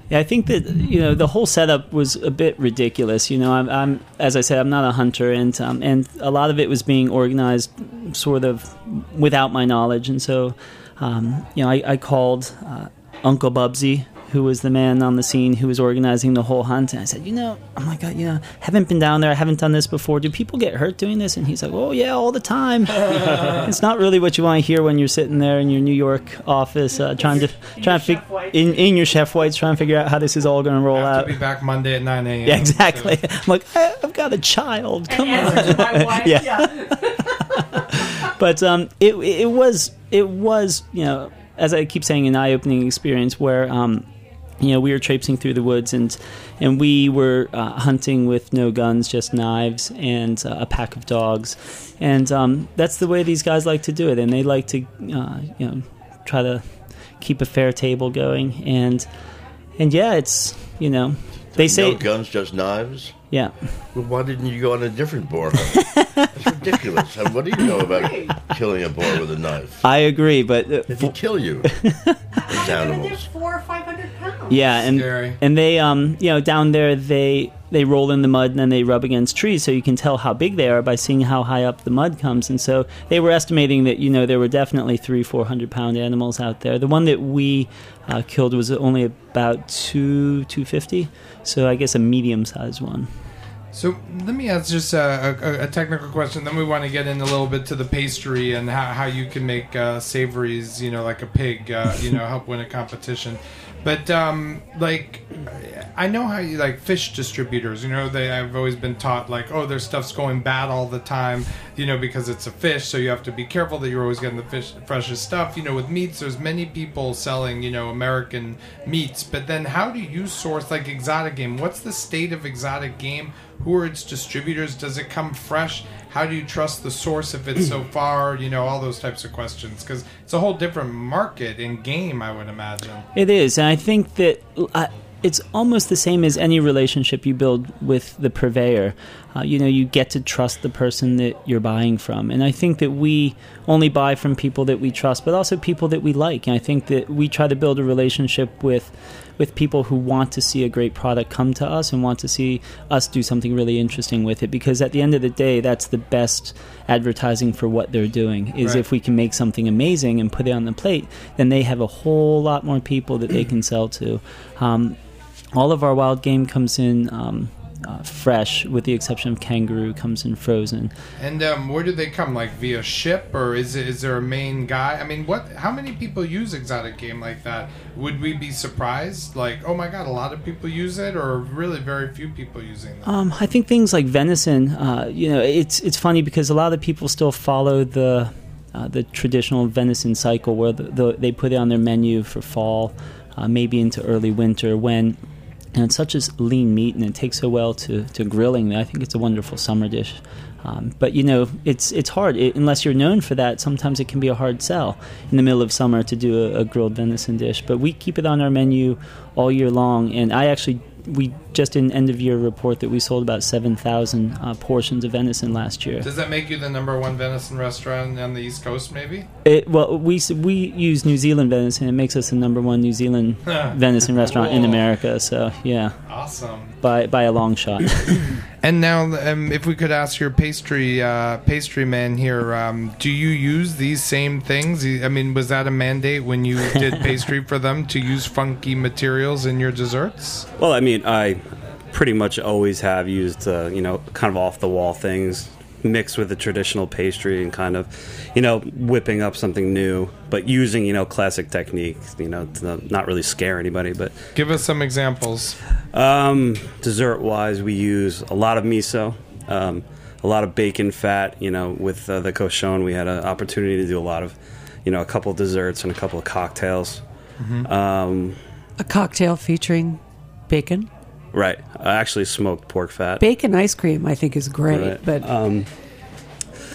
yeah, I think that you know the whole setup was a bit ridiculous. You know, I'm, I'm as I said, I'm not a hunter, and um, and a lot of it was being organized sort of without my knowledge, and so um, you know, I, I called uh, Uncle Bubsy. Who was the man on the scene who was organizing the whole hunt? And I said, you know, I'm like, you know, haven't been down there. I haven't done this before. Do people get hurt doing this? And he's like, oh yeah, all the time. it's not really what you want to hear when you're sitting there in your New York office uh, trying to trying to fig- in in your chef whites trying to figure out how this is all going to roll I have out. to be back Monday at 9 a.m. Yeah, exactly. I'm like, I- I've got a child. Come on. Yeah. but um, it it was it was you know as I keep saying an eye opening experience where um, you know we were traipsing through the woods and and we were uh, hunting with no guns, just knives and uh, a pack of dogs, and um, that's the way these guys like to do it, and they like to uh, you know try to keep a fair table going and and yeah, it's you know they say no guns, just knives. yeah. Well, why didn't you go on a different boar hunt? That's ridiculous. And what do you know about killing a boar with a knife? I agree, but uh, If he kill you, these animals. four or five hundred pounds. Yeah, and Scary. and they um you know down there they they roll in the mud and then they rub against trees so you can tell how big they are by seeing how high up the mud comes and so they were estimating that you know there were definitely three four hundred pound animals out there. The one that we uh, killed was only about two two fifty, so I guess a medium sized one. So let me ask just a, a, a technical question. Then we want to get in a little bit to the pastry and how, how you can make uh, savories, you know, like a pig, uh, you know, help win a competition. But um, like, I know how you like fish distributors. You know, they I've always been taught like, oh, their stuff's going bad all the time. You know, because it's a fish, so you have to be careful that you're always getting the fish freshest stuff. You know, with meats, there's many people selling you know American meats. But then, how do you source like exotic game? What's the state of exotic game? Who are its distributors? Does it come fresh? How do you trust the source if it's so far? You know, all those types of questions because it's a whole different market in game. I would imagine. It is, and I think that uh, it's almost the same as any relationship you build with the purveyor. Uh, you know, you get to trust the person that you're buying from, and I think that we only buy from people that we trust, but also people that we like. And I think that we try to build a relationship with with people who want to see a great product come to us and want to see us do something really interesting with it because at the end of the day that's the best advertising for what they're doing is Right. if we can make something amazing and put it on the plate then they have a whole lot more people that they can sell to um, all of our wild game comes in um, uh, fresh with the exception of kangaroo comes in frozen And um, where do they come? Like via ship, or is it, is there a main guy? I mean, what? How many people use exotic game like that? Would we be surprised? Like, oh my god, a lot of people use it, or really very few people using that? Um, I think things like venison. Uh, you know, it's it's funny because a lot of people still follow the uh, the traditional venison cycle, where the, the, they put it on their menu for fall, uh, maybe into early winter when. And it's such a lean meat, and it takes so well to, to grilling. I think it's a wonderful summer dish. Um, but you know, it's it's hard it, unless you're known for that. Sometimes it can be a hard sell in the middle of summer to do a, a grilled venison dish. But we keep it on our menu all year long, and I actually we just in end of year report that we sold about seven thousand uh, portions of venison last year. Does that make you the number one venison restaurant on the East Coast? Maybe. It, well, we we use New Zealand venison. It makes us the number one New Zealand venison restaurant in America. So yeah, Awesome. by by a long shot. And now, um, if we could ask your pastry uh, pastry man here, um, do you use these same things? I mean, was that a mandate when you did pastry for them to use funky materials in your desserts? Well, I mean, I pretty much always have used, uh, you know, kind of off the wall things mixed with the traditional pastry and kind of, you know, whipping up something new, but using, you know, classic techniques, you know, to not really scare anybody. But Give us some examples. um, dessert wise, we use a lot of miso. Um, a lot of bacon fat, you know. With uh, the cochon, we had an opportunity to do a lot of, you know, a couple of desserts and a couple of cocktails. Um, A cocktail featuring bacon. Right, I actually smoked pork fat. Bacon ice cream, I think, is great, Right. but um,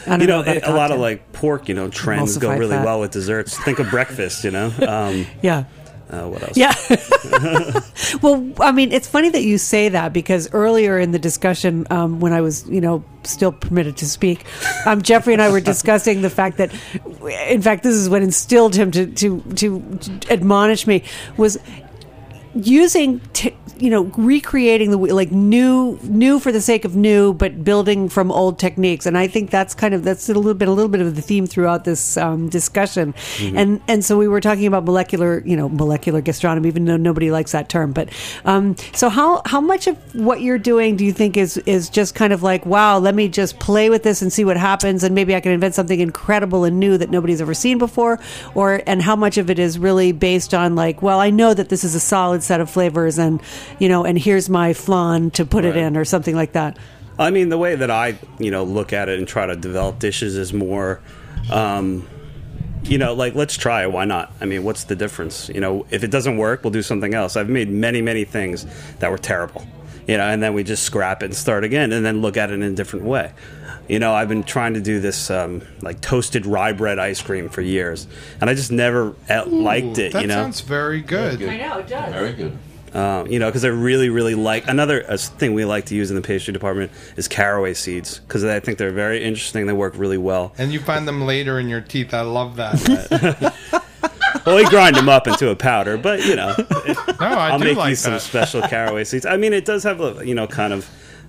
you know, know, it- a lot of like pork, you know, trends go really fat. well with desserts. Think of breakfast, you know. Um, yeah. uh, what else? Yeah. well, I mean, it's funny that you say that because earlier in the discussion, um, when I was, you know, still permitted to speak, um, Jeffrey and I were discussing the fact that, in fact, this is what instilled him to to, to admonish me was using t- you know recreating the like new new for the sake of new but building from old techniques. And i think that's kind of that's a little bit a little bit of the theme throughout this um, discussion. And and so we were talking about molecular you know molecular gastronomy even though nobody likes that term. But um, so how how much of what you're doing do you think is is just kind of like wow let me just play with this and see what happens and maybe i can invent something incredible and new that nobody's ever seen before? Or and how much of it is really based on like well i know that this is a solid set of flavors and you know and here's my flan to put it in or something like that I mean, the way that I, you know, look at it and try to develop dishes is more, um, you know, like let's try. Why not? I mean, what's the difference? You know, if it doesn't work, we'll do something else. I've made many, many things that were terrible, you know, and then we just scrap it and start again, and then look at it in a different way. You know, I've been trying to do this um, like toasted rye bread ice cream for years, and I just never uh, liked it. That you know, sounds very good. I know it does Very good. Uh, you know, because I really, really like another uh, thing we like to use in the pastry department is caraway seeds because I think they're very interesting. They work really well. And you find them later in your teeth. I love that. Well, we grind them up into a powder, but you know, No, I I'll do make like you some that. special caraway seeds. I mean, it does have a you know kind of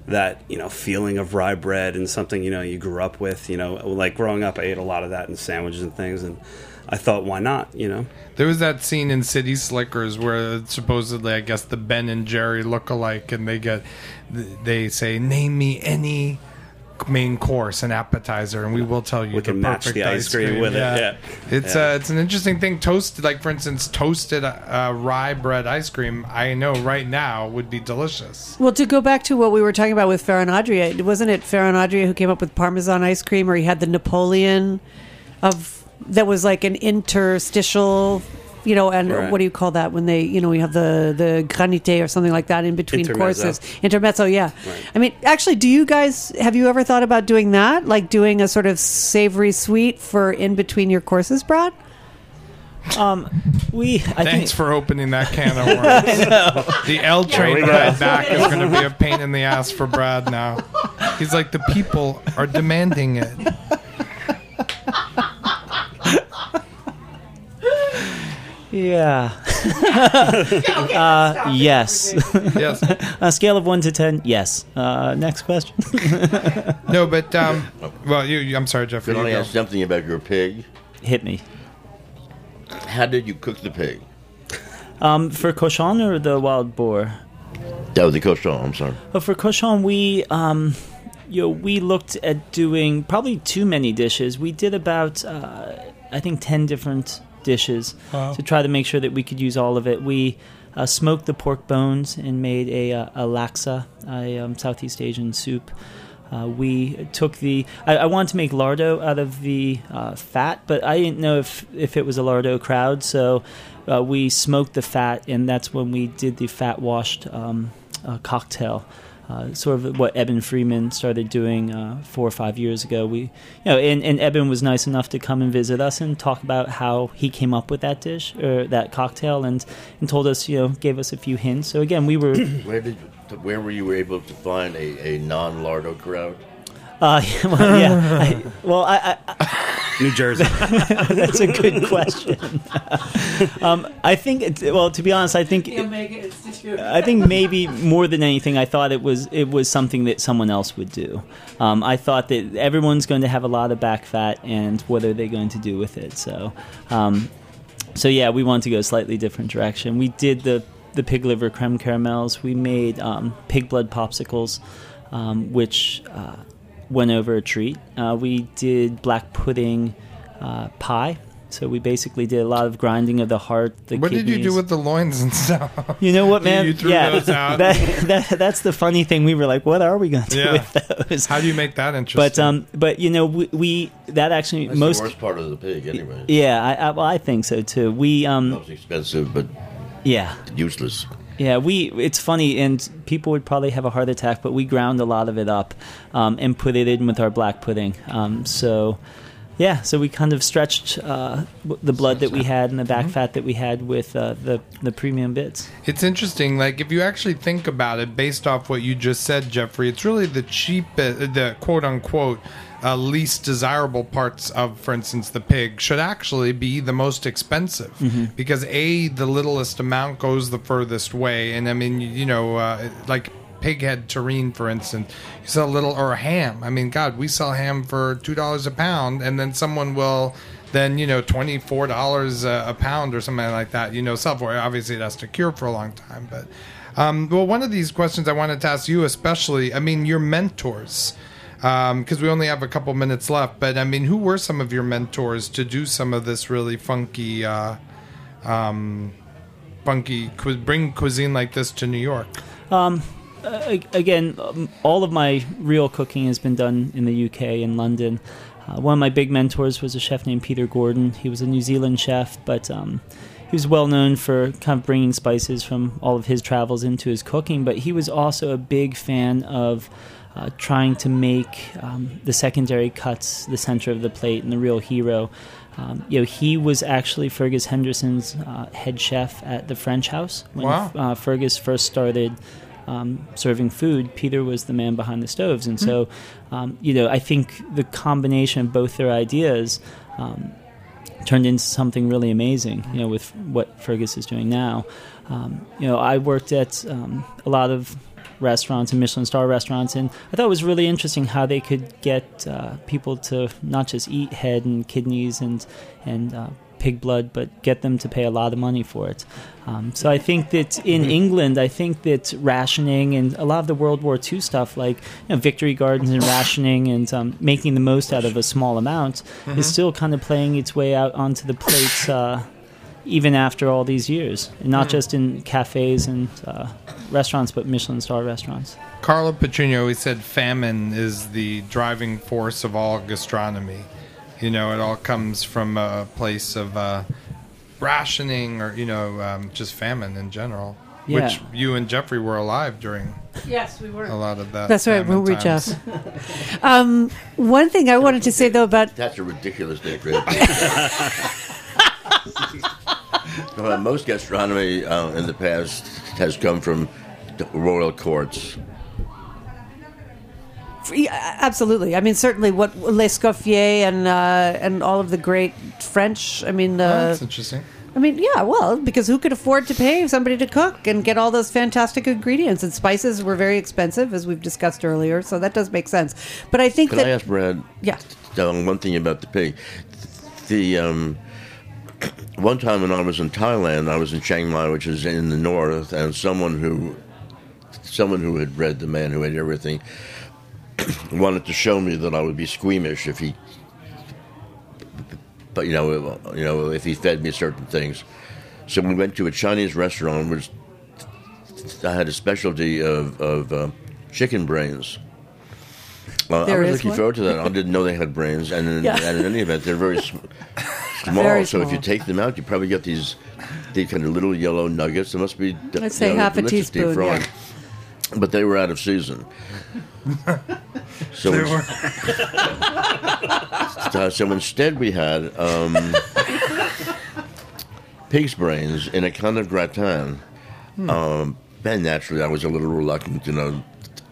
that you know feeling of rye bread and something you know you grew up with. You know, like growing up, I ate a lot of that in sandwiches and things, and I thought, why not? You know, There was that scene in City Slickers where supposedly, I guess, the Ben and Jerry look alike, and they get, they say, "Name me any main course and appetizer, and we will tell you We the can match perfect the ice cream with it, yeah. it's Yeah. Uh, it's an interesting thing. Toasted, like for instance, toasted uh, rye bread ice cream. I know right now would be delicious. Well, to go back to what we were talking about with Ferran Adria, wasn't it Ferran Adria who came up with Parmesan ice cream, or he had the Napoleon of that was like an interstitial, you know, and Right. what do you call that when they, you know, we have the the granite or something like that in between Intermezzo. courses, intermezzo. Yeah, Right. I mean, actually, do you guys have you ever thought about doing that, like doing a sort of savory sweet for in between your courses, Brad? Um, we I Thanks think for opening that can of worms. the L train we ride back is going to be a pain in the ass for Brad now. He's like, the people are demanding it. yeah. uh, yes. Yes. a scale of one to ten. Yes. Uh, next question. No, but um, well, you, you- I'm sorry, Jeffrey. Can You I ask something about your pig? Hit me. How did you cook the pig? Um, for cochon or the wild boar? That was the cochon. I'm sorry. But for cochon, we um, you know, we looked at doing probably too many dishes. We did about uh, I think ten different dishes to try to make sure that we could use all of it. We uh, smoked the pork bones and made a, uh, a laksa, a um, Southeast Asian soup. Uh, we took the. I, I wanted to make lardo out of the uh, fat, but I didn't know if if it was a lardo crowd, so uh, we smoked the fat, and that's when we did the fat washed um, uh, cocktail. Uh, sort of what Eben Freeman started doing uh, four or five years ago. We, you know, and, and Eben was nice enough to come and visit us and talk about how he came up with that dish or that cocktail, and and told us, you know, gave us a few hints. So again, we were. Where did where were you able to find a, a non Lardo crowd? Uh, well, yeah. I, well, I, I, New Jersey. that's a good question. um, I think, it, well, to be honest, I think, I think maybe more than anything, I thought it was it was something that someone else would do. Um, I thought that everyone's going to have a lot of back fat, and what are they going to do with it? So, um, so yeah, we wanted to go a slightly different direction. We did the the pig liver creme caramels. We made um, pig blood popsicles, um, which uh, went over a treat. Uh, we did black pudding uh, pie. So we basically did a lot of grinding of the heart. The What did you do with the loins and stuff? You know what, man? you threw yeah, those out. That, that, that's the funny thing. We were like, "What are we going to do Yeah. with those?" How do you make that interesting? But um, but you know, we, we that actually That's most the worst part of the pig, anyway. yeah, I, I, well, I think so too. We um, Most expensive, but yeah, useless. Yeah, we. It's funny, and people would probably have a heart attack, but we ground a lot of it up um, and put it in with our black pudding. Um, so, yeah, so we kind of stretched uh, the blood that we had and the back fat that we had with uh, the the premium bits. It's interesting. Like if you actually think about it, based off what you just said, Jeffrey, it's really the cheap, uh, the quote unquote. Uh, least desirable parts of, for instance, the pig should actually be the most expensive because a the littlest amount goes the furthest way, and I mean, you, you know, uh, like pig head terrine, for instance, you sell a little or a ham. I mean, God, we sell ham for two dollars a pound, and then someone will then you know twenty four dollars a pound or something like that. You know, sell for obviously it has to cure for a long time. But um, well, one of these questions I wanted to ask you, especially, I mean, your mentors, because we only have a couple minutes left. But I mean, who were some of your mentors to do some of this really funky, uh, um, funky, bring cuisine like this to New York? A- again, um, all of my real cooking has been done in the UK in London. Uh, one of my big mentors was a chef named Peter Gordon. He was a New Zealand chef, but um, he was well known for kind of bringing spices from all of his travels into his cooking. But he was also a big fan of uh, trying to make um, the secondary cuts the center of the plate and the real hero. Um, you know, he was actually Fergus Henderson's uh, head chef at the French House when Wow. uh, Fergus first started um, serving food, Peter was the man behind the stoves. And so, um, you know, I think the combination of both their ideas um, turned into something really amazing, you know, with what Fergus is doing now. Um, you know, I worked at um, a lot of restaurants and Michelin star restaurants, and I thought it was really interesting how they could get uh, people to not just eat head and kidneys and and uh, pig blood, but get them to pay a lot of money for it. Um, so I think that in England, I think that rationing and a lot of the World War II stuff, like you know, victory gardens and rationing and um, making the most out of a small amount, is still kind of playing its way out onto the plates. Uh, even after all these years, and not just in cafes and uh, restaurants, but Michelin star restaurants. Carlo Petrini always said famine is the driving force of all gastronomy. You know, it all comes from a place of uh, rationing or, you know, um, just famine in general. Yeah. Which you and Jeffrey were alive during Yes, we were. a lot of that. That's right, famine weren't we, times. Jeff? Um, one thing I wanted to say though about That's a ridiculous nickname. well, most gastronomy uh, in the past has come from the royal courts. Yeah, absolutely. I mean, certainly what L'Escoffier and uh, and all of the great French. I mean, Oh, uh, that's interesting. I mean, yeah. Well, because who could afford to pay somebody to cook and get all those fantastic ingredients and spices were very expensive, as we've discussed earlier. So that does make sense. But I think Could that I ask Brad yeah, um, one thing about the pig? The um, one time when I was in Thailand, I was in Chiang Mai, which is in the north, and someone who someone who had read The Man Who Ate Everything wanted to show me that I would be squeamish if he, but you know, you know, if he fed me certain things. So we went to a Chinese restaurant, which I had a specialty of of uh, chicken brains. Uh, I was looking one? forward to that. I didn't know they had brains, and in, Yeah. and in any event, they're very sm- small. Very so if you take them out, you probably get these these kind of little yellow nuggets. They must be I'd say half a teaspoon, yeah. but they were out of season. so, They were- uh, so instead we had um, pig's brains in a kind of gratin. Um, and naturally, I was a little reluctant, you know,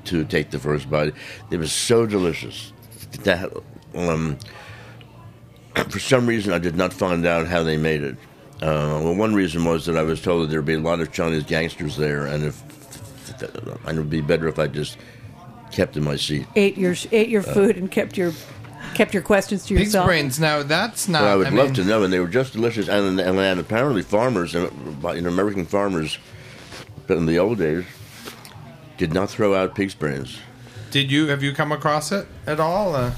to take the first bite. It was so delicious that um, for some reason I did not find out how they made it. Uh, well, one reason was that I was told that there'd be a lot of Chinese gangsters there, and if and it would be better if I just kept in my seat. Ate your ate your Uh, food and kept your kept your questions to Pig's yourself. brains. Now that's not. Well, I would love mean, to know, and they were just delicious. And, and, and apparently, farmers, and you know, American farmers, but in the old days, did not throw out pig's brains. Did you have you come across it at all? Uh,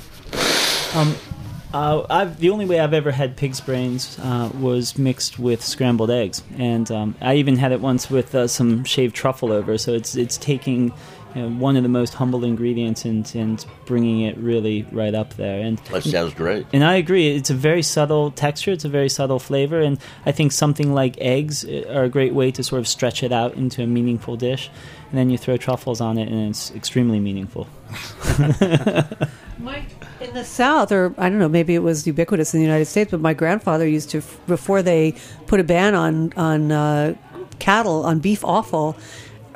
Uh, I've, the only way I've ever had pig's brains uh, was mixed with scrambled eggs, and um, I even had it once with uh, some shaved truffle over. So it's it's taking you know, one of the most humble ingredients and and bringing it really right up there. And That sounds great. and I agree, it's a very subtle texture. It's a very subtle flavor, and I think something like eggs uh, are a great way to sort of stretch it out into a meaningful dish. And then you throw truffles on it, and it's extremely meaningful. My, in the South, or I don't know, maybe it was ubiquitous in the United States, but my grandfather used to, before they put a ban on on uh, cattle on beef offal,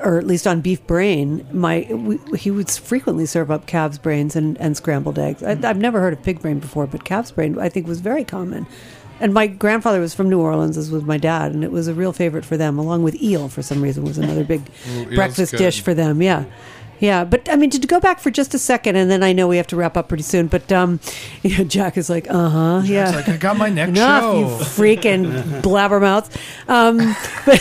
or at least on beef brain, my we, he would frequently serve up calves brains and, and scrambled eggs. I, I've never heard of pig brain before, but calves brain I think was very common. And my grandfather was from New Orleans, as was my dad, and it was a real favorite for them, along with eel for some reason was another big Ooh, breakfast dish for them. Yeah. Yeah, but I mean, to go back for just a second, and then I know we have to wrap up pretty soon. But um, you know, Jack is like, uh huh, yeah. like I got my next Enough, show. you freaking blabbermouths. Um, but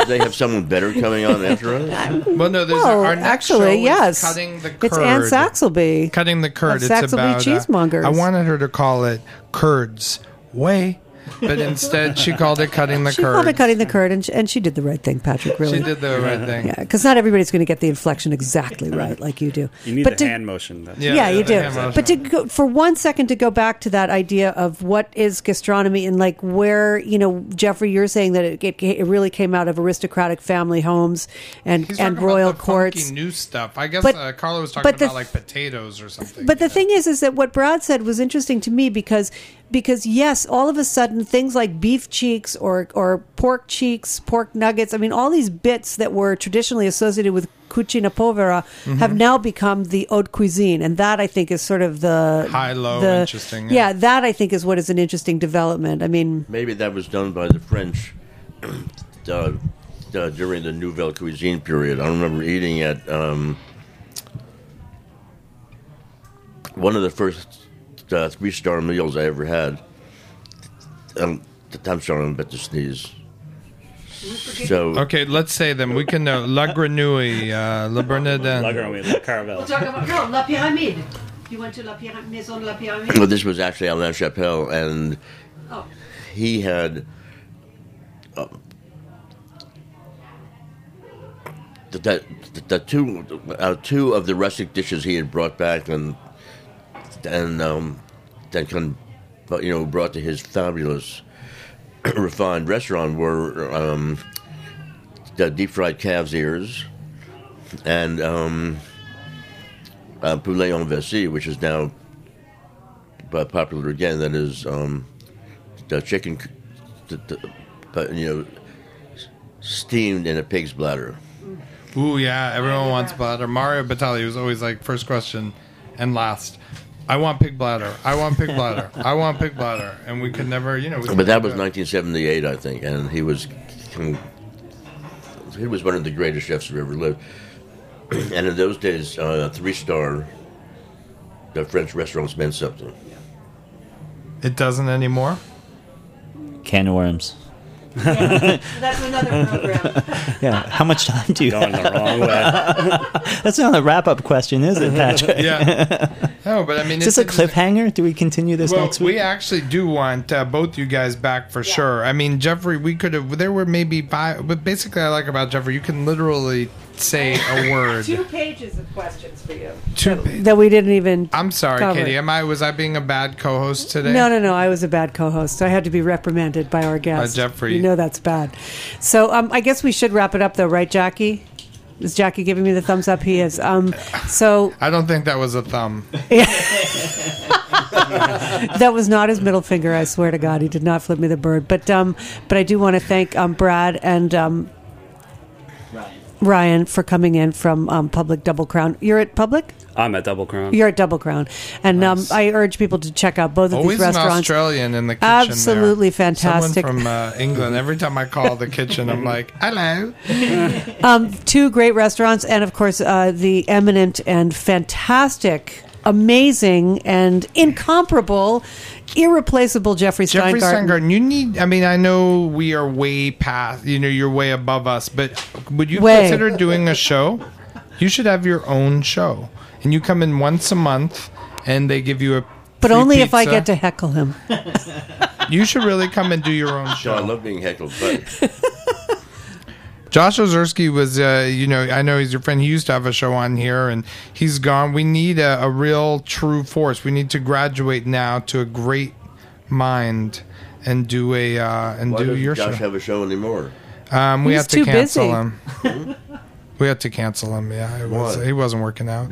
they have someone better coming on after us? well, no, there's well, our next actually, show yes, cutting the curd. it's Anne Saxelby. Cutting the curd. Of It's Saxelby about. uh, I wanted her to call it curds way, but instead she called it cutting the curd. She curd. called it cutting the curd, and she, and she did the right thing, Patrick. Really, She did the right thing. Yeah, because not everybody's going to get the inflection exactly right, like you do. You need but the to, hand motion. That's Yeah, yeah, you do. But to go, for one second to go back to that idea of what is gastronomy and like where you know Jeffrey, you're saying that it, it, it really came out of aristocratic family homes and He's and royal about the courts. funky new stuff. I guess But- uh, Carla was talking but the about like potatoes or something. But the thing is, is that what Brad said was interesting to me because because yes, all of a sudden things like beef cheeks or or pork cheeks, pork nuggets. I mean, all these bits that were traditionally associated with cucina povera Mm-hmm. have now become the haute cuisine, and that I think is sort of the High, low, the- interesting, Yeah. yeah. that I think is what is an interesting development. I mean, Maybe that was done by the French uh, uh, during the Nouvelle Cuisine period. I remember eating at um, one of the first uh, three star meals I ever had. Um, I'm sorry, I'm about to sneeze. So, Okay, let's say them. We can know La Grenouille, uh, Le Bernardin. La Grenouille, La Caravelle. talk about no La Pyramide. You went to La Pyramide, Maison La Pyramide. well, this was actually Alain Chapel, and Oh. he had uh, the, the, the two uh, two of the rustic dishes he had brought back and and um, you know brought to his fabulous refined restaurant were um, the deep fried calves ears and um, uh, poulet en vessie, which is now uh, popular again. That is um, the chicken, the, the, you know, steamed in a pig's bladder. Ooh, yeah, everyone wants bladder. Mario Batali was always like first question and last. I want pig bladder. I want pig bladder. I want pig bladder, and we could never, you know. we But that was do 1978, I think, and he was he was one of the greatest chefs who ever lived. and in those days, uh, three star the French restaurants meant something. It doesn't anymore. Can of worms. That's another program. Yeah. How much time do you Going have? the wrong way. That's not a wrap up question, is it, Patrick? Yeah. No, but I mean, Is this a cliffhanger? Do we continue this Well, next week? we actually do want uh, both you guys back for sure. I mean, Jeffrey, we could have. There were maybe five, but basically, I like about Jeffrey, you can literally say a word. Two pages of questions for you Two that we didn't even. I'm sorry, Cover. Katy. Am I was I being a bad co-host today? No, no, no. I was a bad co-host. I had to be reprimanded by our guest. Jeffrey. You know that's bad. So um, I guess we should wrap it up, though, right, Jackie? Is Jackie giving me the thumbs up? He is. Um, so I don't think that was a thumb. that was not his middle finger. I swear to God, he did not flip me the bird. But um, but I do want to thank um, Brad and um, Ryan for coming in from um, Public Double Crown. You're at Public. I'm at Double Crown. You're at Double Crown, and um, I urge people to check out both of Always these an restaurants. Australian in the kitchen. there. Absolutely fantastic. Someone from uh, England. Every time I call the kitchen, I'm like, "Hello." um, two great restaurants, and of course, uh, the eminent and fantastic, amazing, and incomparable, irreplaceable Jeffrey Jeffrey Steingarten. Steingarten, you need. I mean, I know we are way past. You know, you're way above us. But would you Way. consider doing a show? You should have your own show, and you come in once a month, and they give you a. But free only if I get to heckle him. You should really come and do your own So I love being heckled, but Josh Ozersky was, uh, you know, I know he's your friend. He used to have a show on here, and he's gone. We need a, a real, true force. We need to graduate now to a great mind and do a uh, and why do doesn't your Josh show. have a show anymore? Um, we He's have to too cancel busy. him. we had to cancel him. Yeah, it was, he wasn't working out.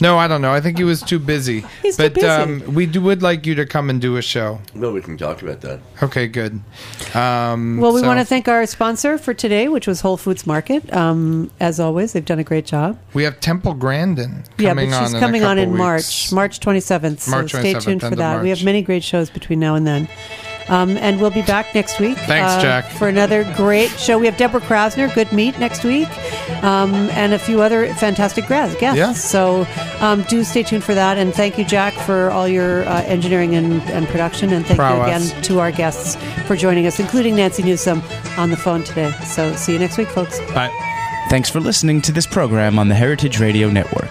No, I don't know. I think he was too busy. He's too but busy. Um, we do, would like you to come and do a show. No, we can talk about that. Okay, good. Um, Well, we so want to thank our sponsor for today, which was Whole Foods Market. Um, as always, they've done a great job. we have Temple Grandin yeah, but she's on. coming in a on in couple March, weeks. March 27th. So March stay tuned for end of that. We have many great shows between now and then. Um, and we'll be back next week. Thanks, uh, Jack. For another great show. We have Deborah Krasner, Good Meat, next week, um, and a few other fantastic gra- guests. Yeah. So um, do stay tuned for that. And thank you, Jack, for all your uh, engineering and, and production. And thank you again to our guests for joining us, including Nancy Newsom on the phone today. So see you next week, folks. Bye. Thanks for listening to this program on the Heritage Radio Network.